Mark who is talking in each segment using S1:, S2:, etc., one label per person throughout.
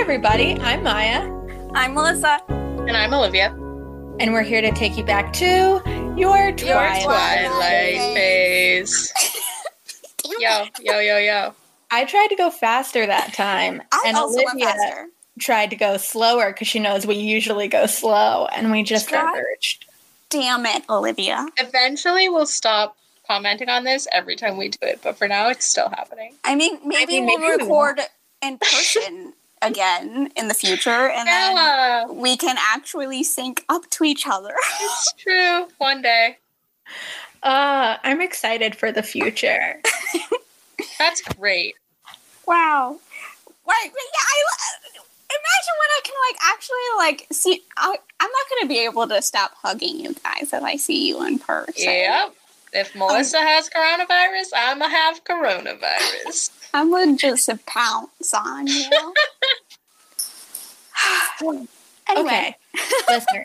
S1: everybody. I'm Maya,
S2: I'm Melissa.
S3: And I'm Olivia.
S1: and we're here to take you back to your Twilight.
S3: Your Twilight
S2: Twilight
S3: phase. Yo, yo, yo, yo.
S1: I tried to go faster that time,
S2: I
S1: and
S2: also
S1: Olivia
S2: went faster.
S1: tried to go slower because she knows we usually go slow, and we just
S2: Stop.
S1: diverged.
S2: Damn it, Olivia.
S3: Eventually, we'll stop commenting on this every time we do it, but for now, it's still happening.
S2: I mean, maybe
S1: mean,
S2: we'll
S1: maybe we
S2: record in person again in the future, and then we can actually sync up to each other.
S3: it's true. One day.
S1: Uh, I'm excited for the future.
S3: That's great.
S2: wow. Wait, wait, yeah, I imagine when I can like actually like see. I, I'm not going to be able to stop hugging you guys if I see you in person.
S3: Yep. If Melissa um, has coronavirus, I'ma have coronavirus.
S2: I'm gonna just pounce on you. anyway,
S1: Okay, listener,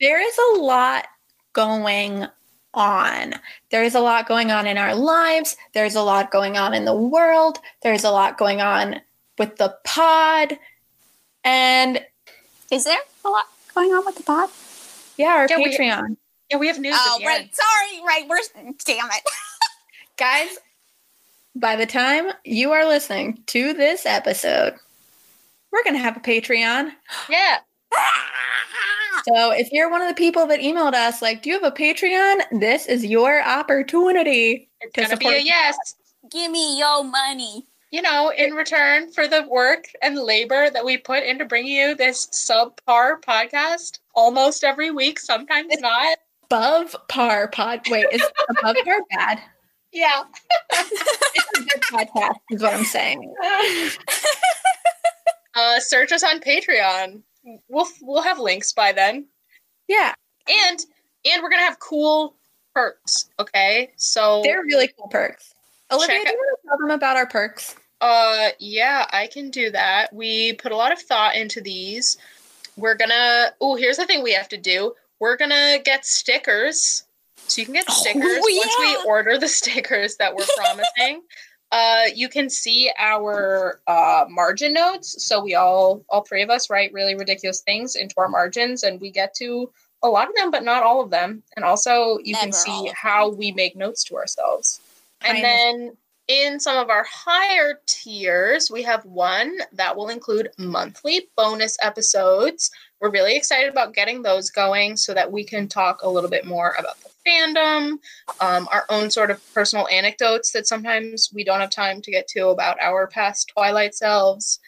S1: there is a lot going on. There's a lot going on in our lives. There's a lot going on in the world. There's a lot going on with the pod. And
S2: is there a lot going on with the pod?
S1: yeah, our
S3: Yeah, we-
S1: Patreon.
S3: Yeah, we have news
S2: Oh, right.
S3: end.
S2: Sorry, right. We're damn it.
S1: Guys, by the time you are listening to this episode, we're going to have a Patreon.
S3: Yeah.
S1: So if you're one of the people that emailed us, like, do you have a Patreon? This is your opportunity.
S3: It's
S1: To
S3: gonna be
S1: support-
S3: a yes.
S2: Give me your money.
S3: you know, in return for the work and labor that we put into bringing you this subpar podcast almost every week, sometimes not.
S1: Above par pod. Wait, is above par bad?
S3: Yeah.
S1: It's a good podcast, is what I'm saying.
S3: Uh, search us on Patreon. We'll we'll have links by then,
S1: Yeah,
S3: and and we're gonna have cool perks. Okay, so
S1: they're really cool perks. Olivia, do you want to tell them about our perks?
S3: Uh, yeah, I can do that. We put a lot of thought into these. We're gonna. Oh, here's the thing we have to do. We're gonna get stickers, so you can get
S2: Oh,
S3: stickers once we order the stickers that we're promising. uh, you can see our uh, margin notes. So we all, all three of us, write really ridiculous things into our margins, and we get to a lot of them, but not all of them. And also, you can
S2: Never all
S3: see how we make notes to ourselves. And
S1: Kind
S3: then in some of our higher tiers, we have one that will include monthly bonus episodes. We're really excited about getting those going so that we can talk a little bit more about the fandom, um, our own sort of personal anecdotes that sometimes we don't have time to get to about our past Twilight selves.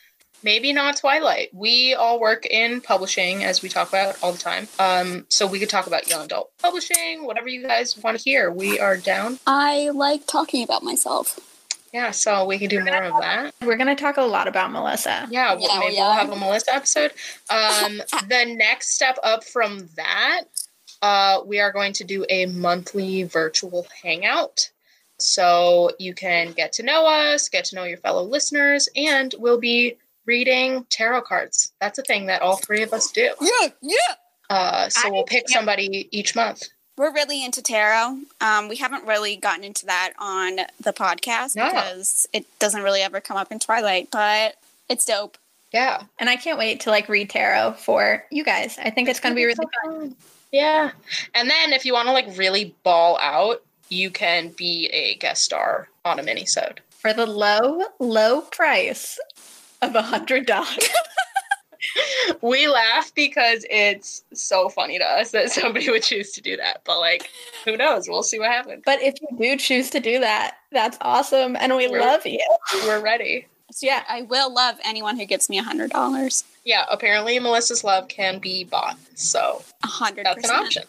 S3: Maybe not Twilight. We all work in publishing, as we talk about all the time. Um, so we could talk about young adult publishing, whatever you guys want to hear. We are down.
S2: I like talking about myself.
S3: Yeah, so we can do more of that.
S1: We're going to talk a lot about Melissa.
S3: Yeah, well,
S2: Yeah,
S3: maybe
S2: yeah.
S3: we'll have a Melissa episode. Um, the next step up from that, uh, we are going to do a monthly virtual hangout. So you can get to know us, get to know your fellow listeners, and we'll be reading tarot cards. That's a thing that all three of us do.
S2: Yeah, yeah.
S3: Uh, so
S1: I
S3: we'll pick
S1: can't-
S3: somebody each month.
S2: We're really into tarot. Um, we haven't really gotten into that on the podcast
S3: No.
S2: because it doesn't really ever come up in Twilight, but it's dope.
S3: Yeah.
S1: And I can't wait to like read tarot for you guys. I think it's going to be really fun.
S3: Yeah. And then if you want to like really ball out, you can be a guest star on a minisode.
S1: For the low, low price of a hundred dollars.
S3: we laugh because it's so funny to us that somebody would choose to do that. But like, who knows? We'll see what happens.
S1: But if you do choose to do that, that's awesome. And we
S3: We're-
S1: love you.
S3: We're ready.
S2: So yeah, I will love anyone who gets me a hundred dollars.
S3: Yeah, apparently Melissa's love can be bought. So
S2: A hundred
S3: that's an option.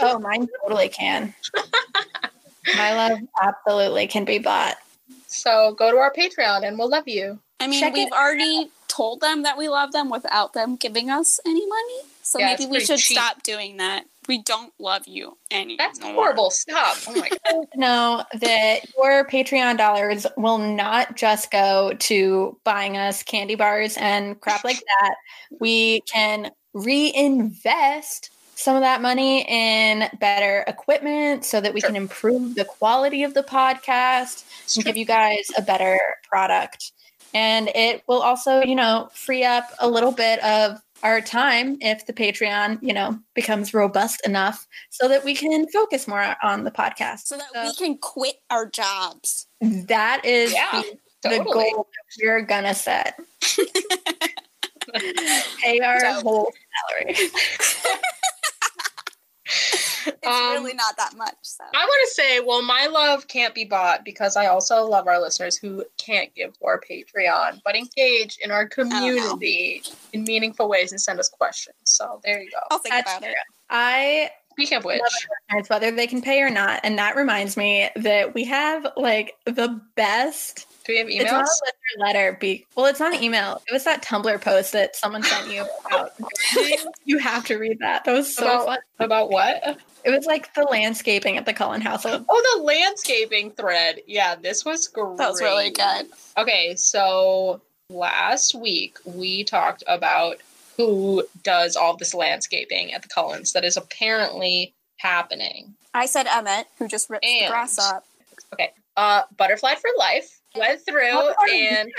S1: Oh, mine totally can. My love absolutely can be bought.
S3: So go to our Patreon and we'll love you.
S2: I mean,
S1: Check
S2: we've
S1: it
S2: already told them that we love them without them giving us any money. So
S3: Yeah,
S2: maybe we should
S3: cheap.
S2: stop doing that. We don't love you anymore.
S3: That's horrible. Stop. Oh my god.
S1: know that your Patreon dollars will not just go to buying us candy bars and crap like that. We can reinvest some of that money in better equipment so that we
S3: Sure.
S1: can improve the quality of the podcast
S3: It's
S1: and give you guys a better product. And it will also, you know, free up a little bit of our time if the Patreon, you know, becomes robust enough so that we can focus more on the podcast.
S2: So that we can quit our jobs.
S1: That is
S3: Yeah,
S1: the, the goal that we're gonna set. Pay our
S2: Dope.
S1: whole salary.
S2: It's
S3: Um,
S2: really not that much. So
S3: I want to say, well, my love can't be bought because I also love our listeners who can't give to our Patreon, but engage in our community in meaningful ways and send us questions. So there you go.
S2: I'll think
S1: That's
S2: about
S1: true.
S2: it.
S1: I
S3: Speaking of which,
S1: it's whether they can pay or not. And that reminds me that we have like the best.
S3: Do we have
S1: It's not a
S3: emails?
S1: letter. Be well, it's not an email. It was that Tumblr post that someone sent you about. you have to read that. That was so
S3: About-
S1: fun.
S3: About what?
S1: It was like the landscaping at the Cullen household.
S3: Oh, the landscaping thread. Yeah, this was great.
S2: That was really good.
S3: Okay, so last week we talked about who does all this landscaping at the Cullens that is apparently happening.
S2: I said Emmett, who just rips the grass up. Okay.
S3: Uh, Butterfly for Life went through and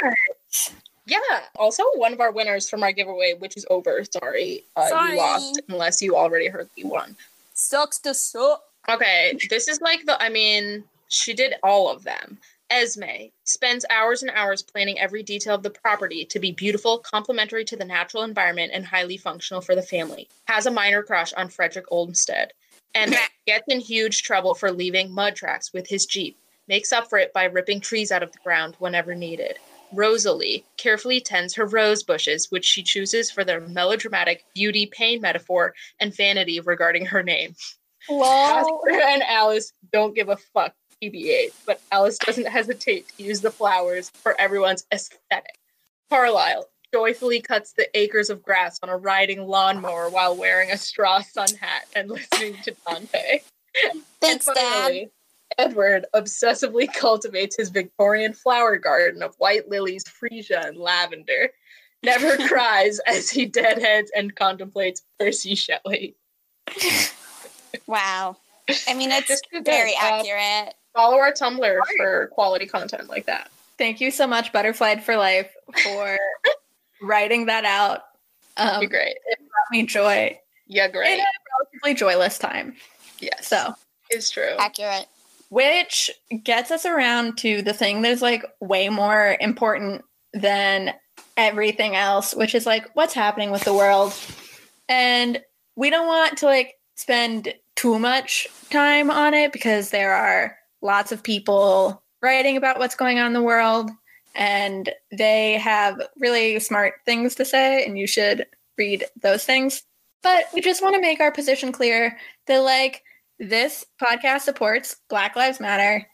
S3: yeah, also one of our winners from our giveaway, which is over. Sorry, uh,
S2: Sorry.
S3: you lost unless you already heard the one.
S2: Sucks to suck.
S3: Okay, this is like the. I mean, she did all of them. Esme spends hours and hours planning every detail of the property to be beautiful, complementary to the natural environment, and highly functional for the family. Has a minor crush on Frederick Olmsted, and gets in huge trouble for leaving mud tracks with his Jeep. Makes up for it by ripping trees out of the ground whenever needed. Rosalie carefully tends her rose bushes, which she chooses for their melodramatic beauty pain metaphor and vanity regarding her name. Jasper and Alice don't give a fuck, TBH, but Alice doesn't hesitate to use the flowers for everyone's aesthetic. Carlisle joyfully cuts the acres of grass on a riding lawnmower while wearing a straw sun hat and listening to Dante.
S2: Thanks, Dad.
S3: Finally, Edward obsessively cultivates his Victorian flower garden of white lilies, freesia, and lavender. Never cries as he deadheads and contemplates Percy Shelley.
S2: Wow. I mean, it's
S3: Just
S2: very
S3: Uh,
S2: accurate.
S3: Follow our Tumblr for quality content like that.
S1: Thank you so much, Butterfly for Life, for writing that out. Um,
S3: Be great.
S1: it brought me joy
S3: Yeah, great.
S1: in
S3: great.
S1: a relatively joyless time.
S3: Yes.
S1: So,
S3: it's true.
S2: Accurate.
S1: Which gets us around to the thing that is like way more important than everything else, which is like what's happening with the world. And we don't want to like spend too much time on it because there are lots of people writing about what's going on in the world and they have really smart things to say and you should read those things. But we just want to make our position clear that like this podcast supports Black Lives Matter.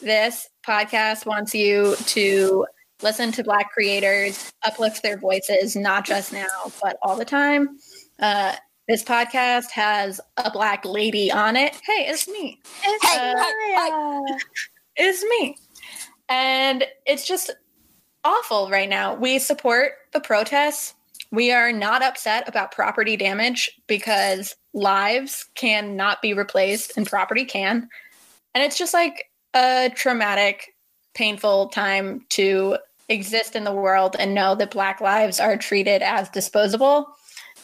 S1: This podcast wants you to listen to Black creators, uplift their voices, not just now, but all the time. Uh, this podcast has a Black lady on it. Hey, it's me. It's,
S2: Hey,
S1: uh,
S2: hey, hey.
S1: it's me. And it's just awful right now. We support the protests. We are not upset about property damage because lives cannot be replaced and property can. And it's just like a traumatic, painful time to exist in the world and know that Black lives are treated as disposable.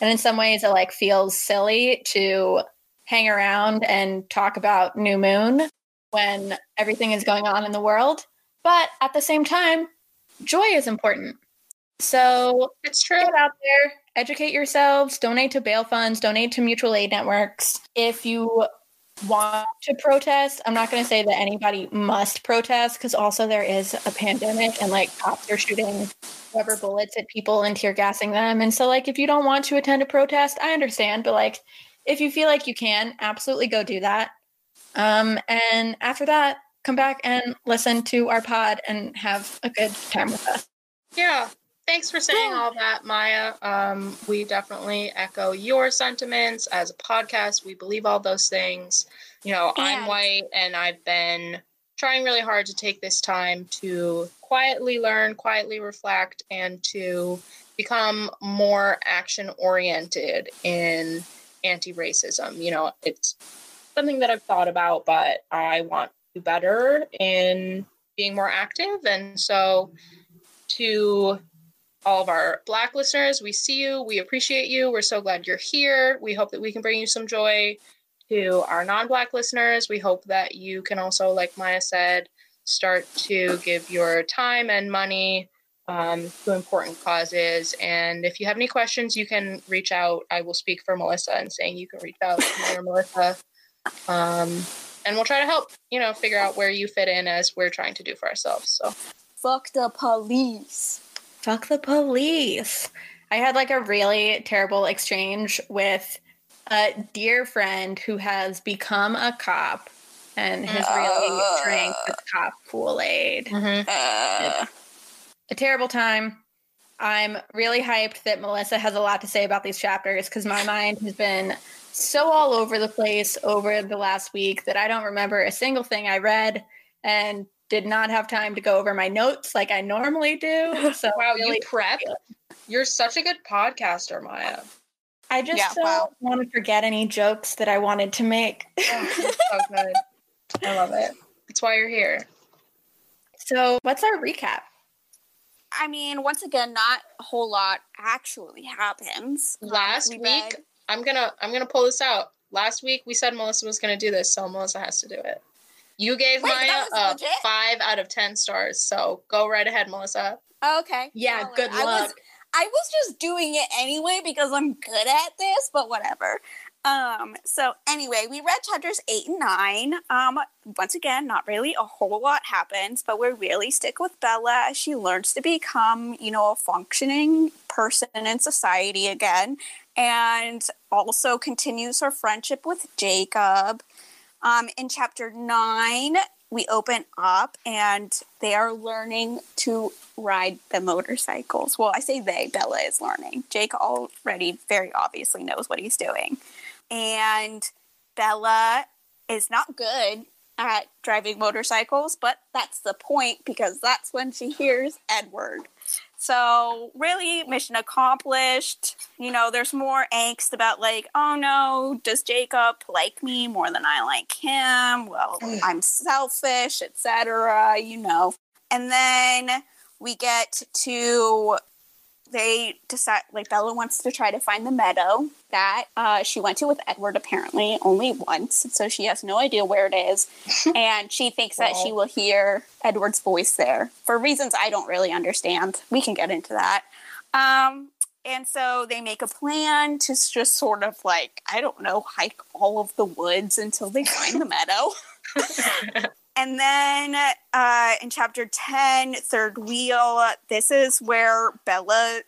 S1: And in some ways, it like feels silly to hang around and talk about New Moon when everything is going on in the world. But at the same time, joy is important. So
S3: It's true.
S1: get out there, educate yourselves, donate to bail funds, donate to mutual aid networks. If you want to protest, I'm not going to say that anybody must protest because also there is a pandemic and like cops are shooting rubber bullets at people and tear gassing them. And so, like, if you don't want to attend a protest, I understand. But like, if you feel like you can, absolutely go do that. Um, and after that, come back and listen to our pod and have a good time with us.
S3: Yeah. Thanks for saying all that, Maya. Um, we definitely echo your sentiments as a podcast. We believe all those things. You know, I'm white and I've been trying really hard to take this time to quietly learn, quietly reflect, and to become more action oriented in anti racism. You know, it's something that I've thought about, but I want to do better in being more active. And so, to all of our Black listeners, we see you. We appreciate you. We're so glad you're here. We hope that we can bring you some joy. To our non Black listeners, we hope that you can also, like Maya said, start to give your time and money um, to important causes. And if you have any questions, you can reach out. I will speak for Melissa and saying you can reach out to Melissa. Um, and we'll try to help, you know, figure out where you fit in as we're trying to do for ourselves. So
S2: Fuck the police.
S1: Fuck the police. I had like a really terrible exchange with a dear friend who has become a cop and has really
S2: Uh.
S1: drank the cop Kool Aid.
S2: Uh,
S1: a terrible time. I'm really hyped that Melissa has a lot to say about these chapters because my mind has been so all over the place over the last week that I don't remember a single thing I read and did not have time to go over my notes like I normally do. So
S3: wow,
S1: really,
S3: you prep. You're such a good podcaster, Maya.
S1: I just
S2: Yeah,
S1: don't
S2: wow.
S1: want to forget any jokes that I wanted to make.
S3: Oh, so good. I love it. That's why you're here.
S1: so what's our recap?
S2: I mean, once again, not a whole lot actually happens. Um,
S3: Last
S2: we
S3: week,
S2: read-
S3: I'm gonna I'm gonna pull this out. Last week we said Melissa was gonna do this, so Melissa has to do it. You gave
S2: Wait,
S3: Maya a five out of ten stars, so go right ahead, Melissa.
S2: okay.
S1: Yeah,
S2: Well,
S1: good
S2: I was,
S1: luck.
S2: I was just doing it anyway because I'm good at this, but whatever. Um, so anyway, we read chapters eight and nine. Um, once again, not really a whole lot happens, but we really stick with Bella as she learns to become, you know, a functioning person in society again, and also continues her friendship with Jacob. Um, in chapter nine, we open up and they are learning to ride the motorcycles. Well, I say they, Bella is learning. Jake already very obviously knows what he's doing. And Bella is not good at driving motorcycles, but that's the point because that's when she hears Edward. So, really, mission accomplished. You know, there's more angst about, like, oh no, does Jacob like me more than I like him? Well, mm. I'm selfish, etc., you know. And then we get to they decide like Bella wants to try to find the meadow that uh, she went to with Edward apparently only once, so she has no idea where it is, and she thinks that she will hear Edward's voice there for reasons I don't really understand. We can get into that. Um, and so they make a plan to just sort of like I don't know hike all of the woods until they find the meadow. And then uh, in chapter 10, third wheel, this is where Bella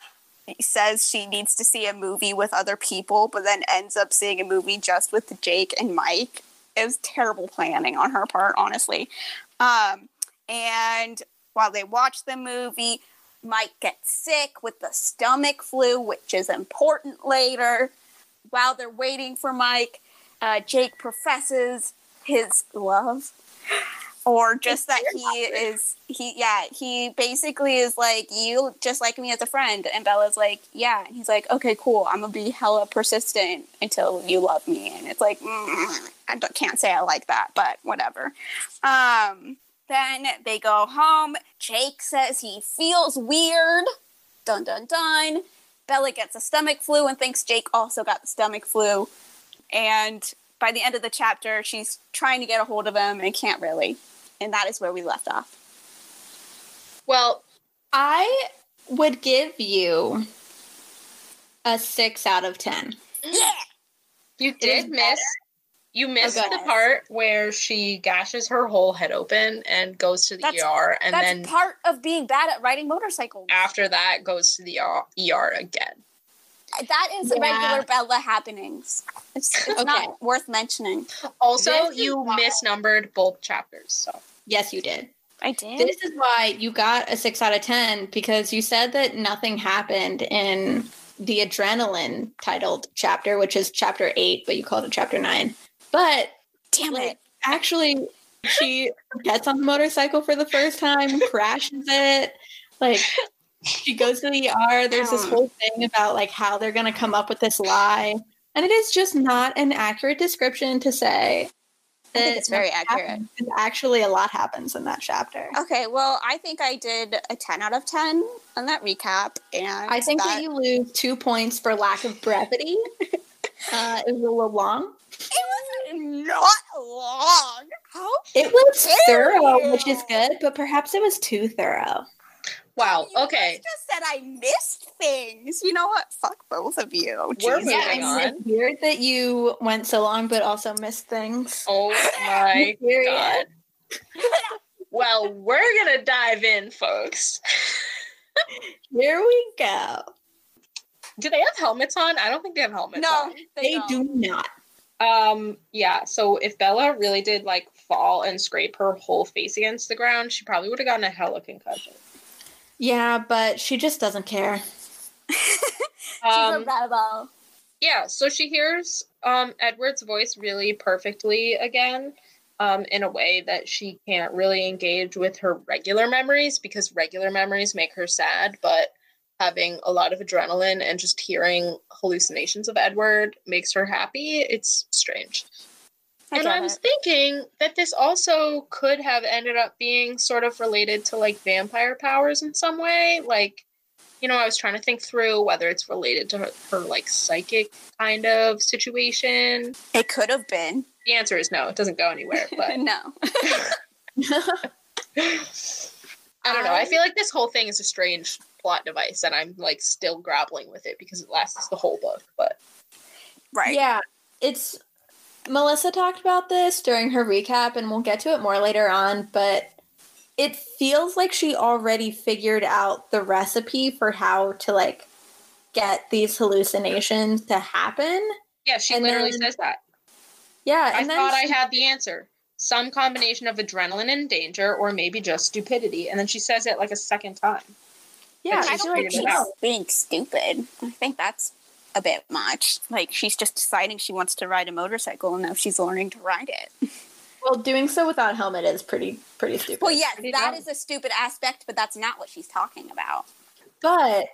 S2: says she needs to see a movie with other people, but then ends up seeing a movie just with Jake and Mike. It was terrible planning on her part, honestly. Um, and while they watch the movie, Mike gets sick with the stomach flu, which is important later. While they're waiting for Mike, uh, Jake professes his love or just that he is he yeah he basically is like you just like me as a friend. And bella's like yeah. And he's like okay cool. I'm gonna be hella persistent until you love me. And it's like mm, i don't- can't say i like that but whatever. Um then they go home. Jake says he feels weird. Dun dun dun. Bella gets a stomach flu and thinks jake also got the stomach flu. And by the end of the chapter she's trying to get a hold of him and can't really and that is where we left off.
S3: Well,
S1: I would give you a six out of ten.
S2: Yeah.
S3: you did miss. You missed
S1: Okay.
S3: the part where she gashes her whole head open and goes to the
S2: That's-
S3: ER, and
S2: That's
S3: then
S2: part of being bad at riding motorcycles.
S3: after that goes to the ER again.
S2: That is
S1: Yeah.
S2: regular Bella happenings. It's, it's
S1: Okay.
S2: not worth mentioning.
S3: Also,
S1: This
S3: you misnumbered both chapters. So
S1: Yes, you did.
S2: I did.
S1: This is why you got a six out of 10 because you said that nothing happened in the adrenaline titled chapter, which is chapter eight, but you called it chapter nine. But
S2: Damn
S1: like,
S2: it.
S1: actually, she gets on the motorcycle for the first time, crashes it. Like, she goes to the ER. There's this
S2: Hmm.
S1: whole thing about like how they're going to come up with this lie. And it is just not an accurate description to say
S2: I think it's very accurate.
S1: Actually, a lot happens in that chapter.
S2: Okay, well, I think I did a 10 out of 10 on that recap. And
S1: I think that, you lose two points for lack of brevity. uh, it was a little long.
S2: it was not long. How?
S1: It was thorough, which is good, but perhaps it was too thorough.
S3: Wow.
S2: You
S3: Okay.
S2: guys just said I missed things. You know what? Fuck both of you.
S3: We're
S2: Jesus.
S3: moving
S1: I mean,
S3: on.
S1: it's weird that you went so long, but also missed things.
S3: Oh my
S1: Period.
S3: god. Well, we're gonna dive in, folks.
S1: Here we go.
S3: Do they have helmets on? I don't think they have helmets
S2: No,
S3: on.
S2: they,
S1: They
S2: don't.
S1: do not.
S3: Um, yeah, so if Bella really did like fall and scrape her whole face against the ground, she probably would have gotten a hella concussion.
S1: Yeah, but she just doesn't care.
S2: She's
S3: Um,
S2: a rebel.
S3: yeah, so she hears um Edward's voice really perfectly again. Um, in a way that she can't really engage with her regular memories because regular memories make her sad, but having a lot of adrenaline and just hearing hallucinations of Edward makes her happy. It's strange.
S2: I
S3: and I was
S2: it.
S3: thinking that this also could have ended up being sort of related to like vampire powers in some way. Like, you know, I was trying to think through whether it's related to her, her like psychic kind of situation.
S2: It could have been.
S3: The answer is no, it doesn't go anywhere. But
S2: no.
S3: I don't know. I um, feel like this whole thing is a strange plot device, and I'm like still grappling with it because it lasts the whole book. But
S2: Right.
S1: Yeah, it's Melissa talked about this during her recap, and we'll get to it more later on, but it feels like she already figured out the recipe for how to like get these hallucinations to happen.
S3: yeah, she
S1: And
S3: literally
S1: then-
S3: says that.
S1: Yeah,
S3: I
S1: and then
S3: thought I had the answer. Some combination of adrenaline and danger, or maybe just stupidity. And then she says it like a second time.
S1: yeah,
S2: I don't think
S3: figured
S2: she's being stupid. I think that's a bit much. Like she's just deciding she wants to ride a motorcycle and now she's learning to ride it.
S1: well, doing so without helmet is pretty pretty stupid.
S2: Well, yes,
S3: Pretty
S2: that
S3: dumb.
S2: is a stupid aspect, but that's not what she's talking about.
S1: But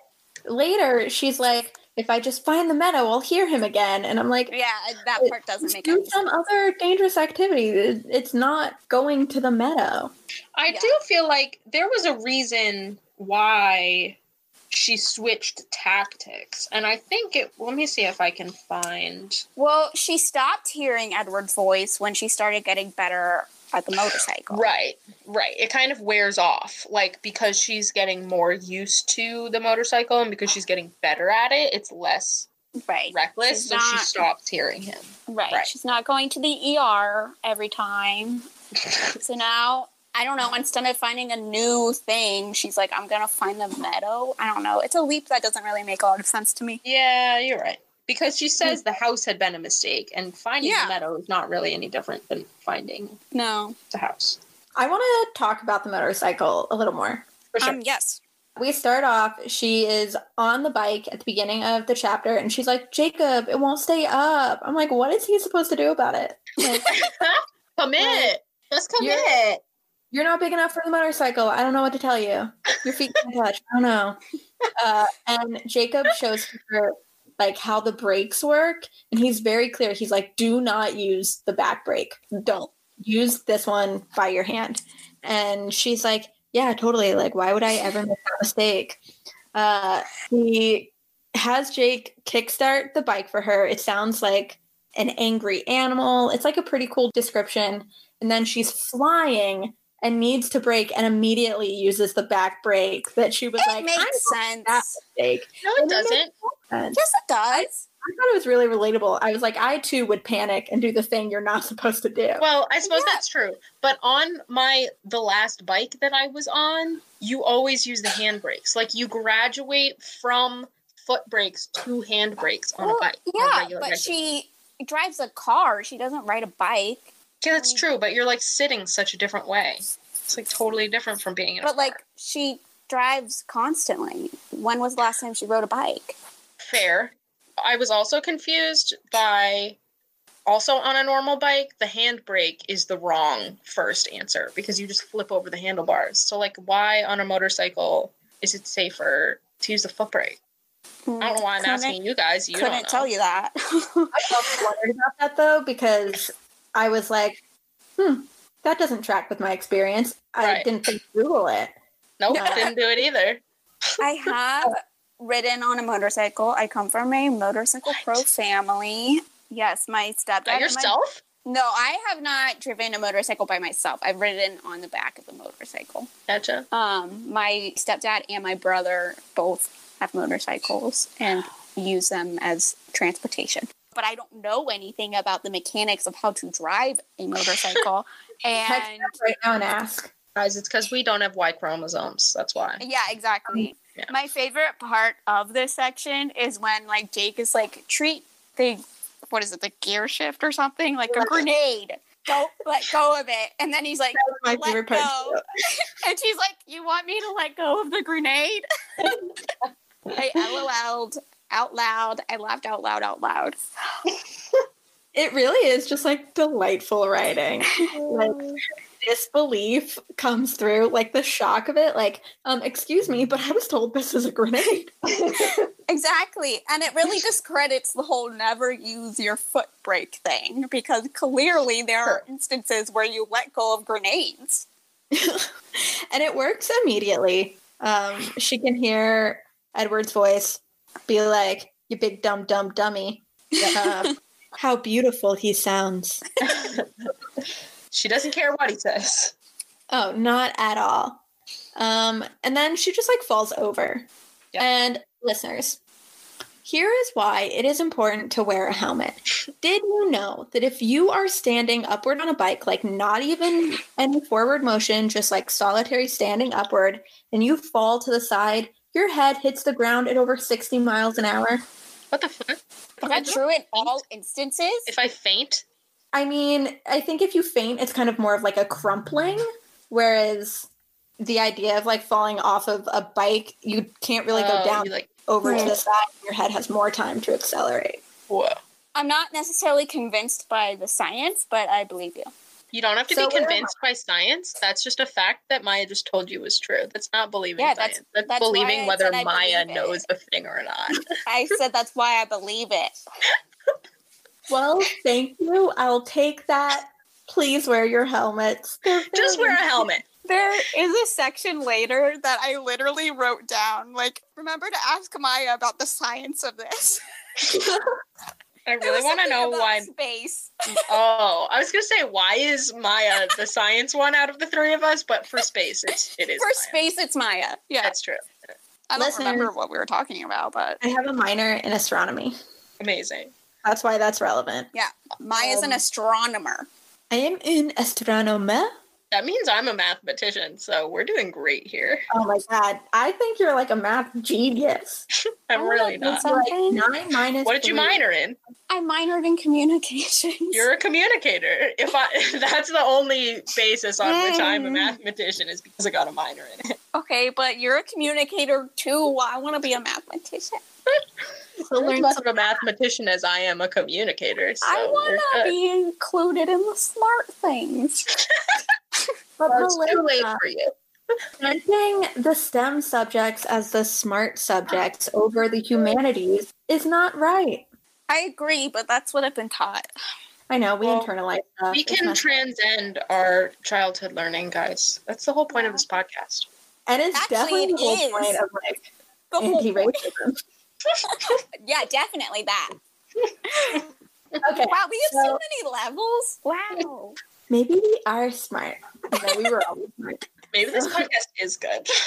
S1: later she's like, if I just find the meadow, I'll hear him again. And I'm like,
S2: Yeah, that part doesn't make
S1: do
S2: any
S1: some other dangerous activity. It's not going to the meadow.
S3: I
S2: Yeah.
S3: do feel like there was a reason why she switched tactics. And I think it, let me see if I can find.
S2: Well, she stopped hearing Edward's voice when she started getting better at the motorcycle.
S3: Right, right. It kind of wears off. Like, because she's getting more used to the motorcycle and because she's getting better at it, it's less
S2: Right.
S3: reckless.
S2: She's
S3: so she
S2: not-
S3: stops hearing him.
S2: Right.
S3: Right.
S2: She's not going to the ER every time. So now, I don't know, instead of finding a new thing, she's like, I'm going to find the meadow. I don't know. It's a leap that doesn't really make a lot of sense to me.
S3: Yeah, you're right. Because she says the house had been a mistake, and finding
S2: Yeah.
S3: the meadow is not really any different than finding
S2: No.
S3: the house.
S1: I want to talk about the motorcycle a little more.
S3: For sure.
S2: Um, yes.
S1: We start off, she is on the bike at the beginning of the chapter, and she's like, Jacob, it won't stay up. I'm like, what is he supposed to do about it? Like,
S3: commit. Just
S1: You're-
S3: commit.
S1: You're not big enough for the motorcycle. I don't know what to tell you. Your feet can't touch. I don't know. Uh, and Jacob shows her like how the brakes work, and he's very clear. He's like, "Do not use the back brake. Don't use this one by your hand." And she's like, "Yeah, totally. Like, why would I ever make that mistake?" Uh, he has Jake kickstart the bike for her. It sounds like an angry animal. It's like a pretty cool description. And then she's flying and needs to break and immediately uses the back brake that she was
S2: It
S1: like,
S2: makes
S1: going that
S2: sense.
S1: mistake.
S3: No,
S1: And
S3: it
S1: it makes
S3: doesn't.
S1: sense.
S2: Yes, it does.
S1: I thought it was really relatable. I was like, I too would panic and do the thing you're not supposed to do.
S3: Well, I suppose
S2: Yeah.
S3: that's true. But on my the last bike that I was on, you always use the handbrakes. Like you graduate from foot brakes to hand brakes on
S2: Well,
S3: a bike.
S2: yeah, but she drives a car. She doesn't ride a bike.
S3: Yeah, that's mm. true, but you're like sitting such a different way. It's like totally different from being in a
S2: But
S3: car.
S2: like she drives constantly. When was the last time she rode a bike?
S3: fair. I was also confused by also on a normal bike, the handbrake is the wrong first answer because you just flip over the handlebars. So like why on a motorcycle is it safer to use the foot brake? I don't hmm, know why I'm
S2: Couldn't-
S3: asking you guys. You
S2: couldn't
S3: don't know.
S2: tell you that.
S1: I also wondered about that though because I was like, hmm, That doesn't track with my experience. I didn't think Google it.
S3: Nope,
S2: No.
S3: didn't do it either.
S2: I have ridden on a motorcycle. I come from a motorcycle pro family. Yes, my stepdad.
S3: By
S2: and my-
S3: yourself?
S2: no, I have not driven a motorcycle by myself. I've ridden on the back of a motorcycle.
S3: Gotcha.
S2: Um, my stepdad and my brother both have motorcycles and use them as transportation. But I don't know anything about the mechanics of how to drive a motorcycle. And
S1: us right now and ask.
S3: Guys, it's because we don't have Y chromosomes. That's why.
S2: yeah, exactly.
S3: Um, yeah.
S2: My favorite part of this section is when like Jake is like treat the what is it, the gear shift or something? Like a grenade. Don't let go of it. And then he's like,
S1: my
S2: Let
S1: favorite part.
S2: go.
S1: too.
S2: and she's like, You want me to let go of the grenade? I LOL'd out loud. I laughed out loud, out loud.
S1: It really is just like delightful writing. like disbelief comes through, like the shock of it. Like, um, excuse me, but I was told this is a grenade.
S2: Exactly. And it really discredits the whole never use your foot brake thing because clearly there are instances where you let go of grenades.
S1: and it works immediately. Um, she can hear Edward's voice be like, "You big dumb dumb dummy." Um, how beautiful he sounds.
S3: She doesn't care what he says.
S1: Oh, not at all. Um, and then she just like falls over.
S3: Yeah.
S1: And listeners, here is why it is important to wear a helmet. Did you know that if you are standing upward on a bike, like not even any forward motion, just like solitary standing upward, and you fall to the side, your head hits the ground at over 60 miles an hour?
S3: What the fuck?
S2: Is that true in all instances?
S3: If I faint,
S1: I mean, I think if you faint, it's kind of more of like a crumpling, whereas the idea of like falling off of a bike, you can't really go
S3: oh,
S1: down
S3: like
S1: over to the side. Your head has more time to accelerate.
S3: whoa.
S2: I'm not necessarily convinced by the science, but I believe you.
S3: You don't have to
S1: So
S3: be convinced by science. That's just a fact that Maya just told you was true. That's not believing
S2: Yeah, that's-
S3: science. That's,
S2: that's why
S3: believing whether Maya
S2: believe it.
S3: knows the thing or not.
S2: I said that's why I believe it.
S1: Well, thank you. I'll take that. Please wear your helmets.
S3: Just wear a helmet.
S2: There is a section later that I literally wrote down. Like, remember to ask Maya about the science of this.
S3: I really want to know why.
S2: space.
S3: Oh, I was gonna say why is Maya the science one out of the three of us, but for space, it's it is
S2: For
S3: Maya.
S2: space, it's Maya. Yeah,
S3: That's true.
S2: I don't
S1: Listeners-
S2: remember what we were talking about, but
S1: I have a minor in astronomy.
S3: Amazing.
S1: That's why that's relevant.
S2: Yeah, Maya's an
S3: Um,
S2: astronomer.
S1: I am an astronomy.
S3: That means I'm a mathematician, so we're doing great here.
S1: Oh my god. I think you're like a math genius.
S3: I'm
S2: Oh,
S3: really not.
S1: Like nine minus
S3: What did you
S1: three.
S3: minor in?
S2: I minored in communications.
S3: You're a communicator. If I that's the only basis on which I'm a mathematician is because I got a minor in it.
S2: okay, but you're a communicator too. I want to be a mathematician.
S1: So
S3: I'm as
S1: learn
S3: much of a mathematician as I am a communicator. So
S2: I want to be included in the smart things.
S1: But
S3: Well, it's too late
S1: Melissa,
S3: for you.
S1: Presenting the STEM subjects as the smart subjects over the humanities is not right.
S2: I agree, but that's what I've been taught.
S1: I know we
S3: Well,
S1: internalize stuff.
S3: We can
S1: messed up.
S3: transcend our childhood learning, guys. That's the whole point of this podcast.
S1: and it's
S2: Actually,
S1: definitely
S2: it
S1: the whole
S2: is.
S1: point of like
S2: The whole point.
S1: anti-racism.
S2: Yeah, definitely that.
S1: Okay,
S2: Wow, we have so,
S1: So-
S2: many levels. Wow.
S1: maybe we are smart. No, we were always smart.
S3: Maybe this podcast is good.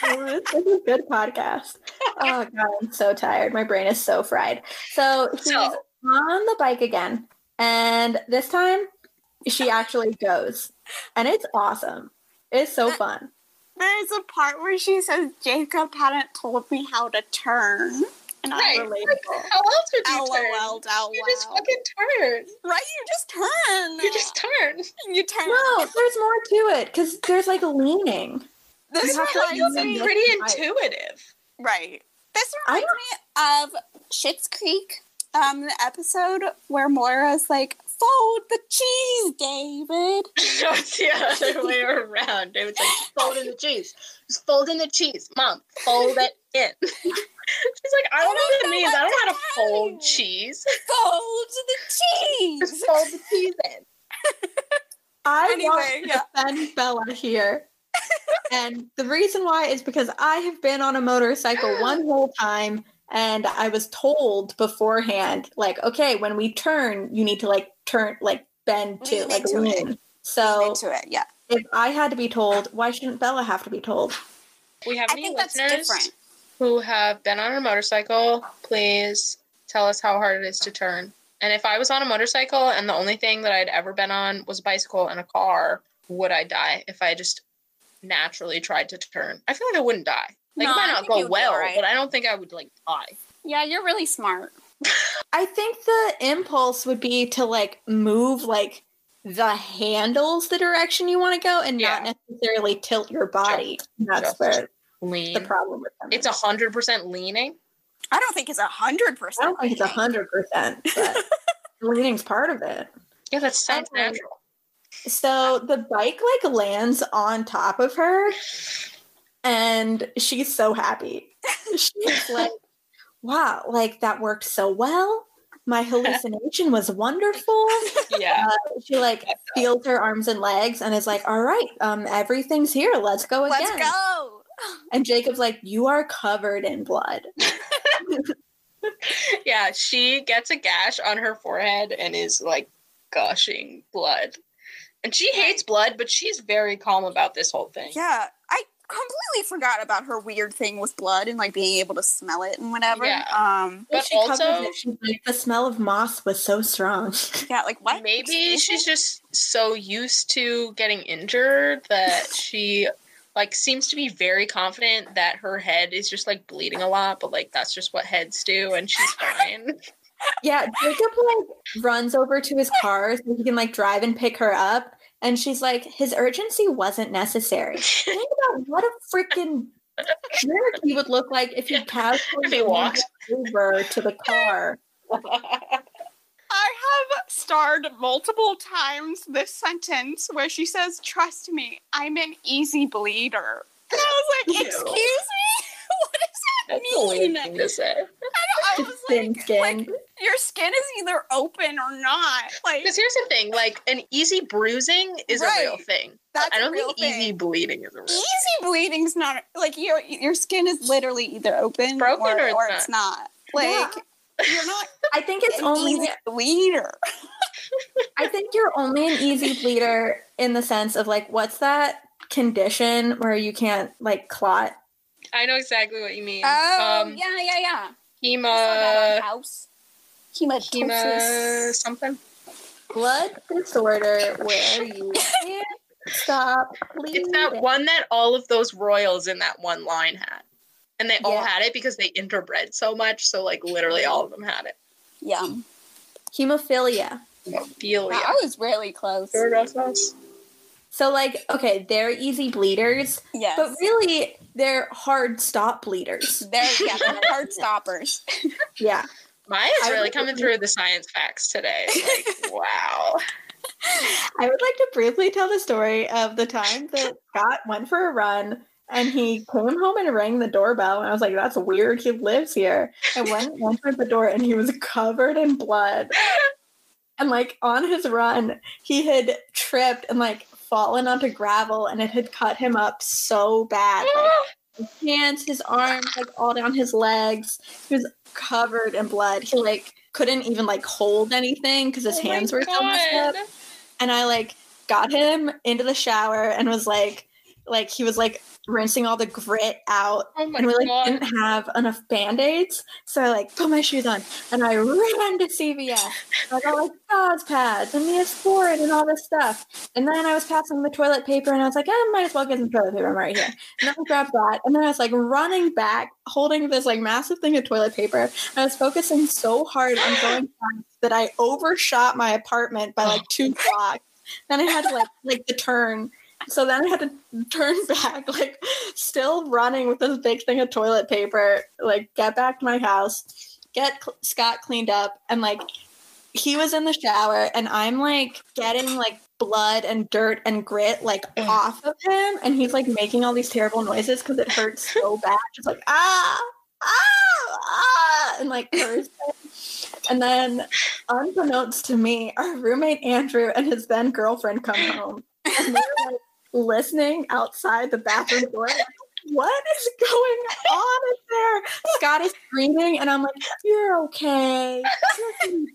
S1: This is a good podcast. Oh god, I'm so tired. My brain is so fried. So she's
S3: So-
S1: on the bike again, and this time she actually goes, and it's awesome. It's so fun.
S2: There's a part where she says Jacob hadn't told me how to turn. And
S3: Right.
S2: I
S1: Relatable.
S3: How else would you turn?
S2: LOL'd out
S3: You
S2: loud.
S3: just fucking turn.
S2: right, you just turn.
S3: You just turn.
S2: you turn.
S1: No, there's more to it because there's like leaning.
S2: This
S1: You have to
S2: reminds
S1: use
S2: me,
S1: it.
S3: Pretty intuitive.
S2: right. This reminds me of Schitt's Creek, um, the episode where Moira's like, "Fold the cheese, David."
S3: no, it's the other way around. David's like, just fold in the cheese. Just fold in the cheese. Mom, fold it in. She's like, I don't know what
S2: don't
S3: it
S2: know
S3: means. I don't know how to
S2: to
S3: fold
S2: do."
S3: cheese.
S2: Fold the cheese.
S3: Just fold the cheese in.
S1: I
S2: Anyway,
S1: want to
S2: yeah.
S1: defend Bella here. and the reason why is because I have been on a motorcycle one whole time and I was told beforehand, like, okay, when we turn, you need to like turn, like bend to
S2: Lean
S1: like
S2: into it.
S1: lean. So
S2: into it. Yeah,
S1: if I had to be told, why shouldn't Bella have to be told?
S3: We have
S2: I
S3: any listeners who have been on a motorcycle, please tell us how hard it is to turn. And if I was on a motorcycle and the only thing that I'd ever been on was a bicycle and a car, would I die if I just naturally tried to turn? I feel like I wouldn't die. Like
S2: No,
S3: it might not go well,
S2: alright.
S3: but I don't think I would like die.
S2: Yeah, you're really smart.
S1: I think the impulse would be to like move like the handles the direction you want to go and not necessarily tilt your body. That's
S3: Just
S1: where
S3: Lean.
S1: the problem with them.
S3: It's a hundred percent leaning.
S2: I don't think it's a hundred percent.
S1: I don't think it's a hundred percent, but leaning's part of it.
S3: Yeah, that sounds
S1: Okay.
S3: natural.
S1: So the bike like lands on top of her, and she's so happy. She's like, "Wow, like that worked so well. My hallucination was wonderful."
S3: Yeah.
S1: Uh, she like feels her arms and legs and is like, "All right, um, everything's here. Let's go again."
S2: Let's go.
S1: And Jacob's like, "You are covered in blood."
S3: yeah, she gets a gash on her forehead and is like gushing blood. And she hates blood, but she's very calm about this whole thing.
S2: Yeah, I completely forgot about her weird thing with blood and like being able to smell it and whatever.
S3: Yeah.
S2: Um,
S3: But
S1: she
S3: also-
S1: it. Like, the smell of moss was so strong.
S2: yeah, like what?
S3: Maybe
S2: Excuse
S3: she's
S2: me?
S3: just so used to getting injured that she like seems to be very confident that her head is just like bleeding a lot, but like that's just what heads do and she's fine.
S1: Yeah, Jacob like runs over to his car so he can like drive and pick her up. And she's like, his urgency wasn't necessary. Think about what a freaking jerk he would look like if he casually
S3: If he walked.
S1: over to the car.
S2: I have starred multiple times this sentence where she says, "Trust me, I'm an easy bleeder." And I was like, "Excuse me, what does that
S3: That's a weird thing to say.
S2: I was
S1: Thin
S2: like,
S1: skin.
S2: like, your skin is either open or not. Like
S3: Because here's the thing, like an easy bruising is a real thing.
S2: that's
S3: I
S2: a
S3: don't
S2: real
S3: think
S2: thing.
S3: easy bleeding is a real thing.
S2: Easy bleeding's not like your your skin is literally either open
S3: broken
S2: or,
S3: or it's
S2: or
S3: not.
S2: it's not. Like you're not
S1: I think it's
S2: an
S1: only
S2: easy bleeder.
S1: I think you're only an easy bleeder in the sense of like what's that condition where you can't like clot?
S3: I know exactly what you mean.
S2: Oh
S3: um,
S2: yeah, yeah, yeah.
S3: Hema,
S2: House.
S3: hema
S2: Hematosis.
S3: something.
S1: Blood disorder where you can't stop bleeding.
S3: It's that one that all of those royals in that one line had. And they all had it because they interbred so much. So, like, literally all of them had it.
S2: Yeah,
S1: Hemophilia.
S3: Hemophilia.
S2: I was really close.
S1: So like, okay, they're easy bleeders,
S2: Yes,
S1: but really they're hard stop bleeders.
S2: they're yeah, they're heart stoppers.
S1: Yeah.
S3: Maya's
S1: I
S3: really
S1: would-
S3: coming through the science facts today. Like, wow.
S1: I would like to briefly tell the story of the time that Scott went for a run and he came home and rang the doorbell. And I was like, that's weird. He lives here. And went and answered the door and he was covered in blood. And like on his run, he had tripped and like fallen onto gravel and it had cut him up so bad. Like, ah! his hands, his arms, like all down his legs. He was covered in blood. He like couldn't even like hold anything because his
S3: Oh
S1: hands were so messed up and I like got him into the shower and was like, like he was like rinsing all the grit out,
S3: Oh
S1: and we like
S3: god.
S1: didn't have enough band aids, so I like put my shoes on and I ran to CVS. I got like gauze pads and Neosporin and all this stuff, and then I was passing the toilet paper and I was like, I might as well get some toilet paper. I'm right here, and then I grabbed that, and then I was like running back, holding this like massive thing of toilet paper. I was focusing so hard on going fast that I overshot my apartment by like two blocks. Then I had to like like the turn. So then I had to turn back, like still running with this big thing of toilet paper, like get back to my house, get cl- Scott cleaned up, and like he was in the shower, and I'm like getting like blood and dirt and grit like off of him, and he's like making all these terrible noises because it hurts so bad, just like ah ah ah, and like hurts. And then, unbeknownst to me, our roommate Andrew and his then girlfriend come home. And they're like listening outside the bathroom door. What is going on in there? Scott is screaming, and I'm like, You're okay.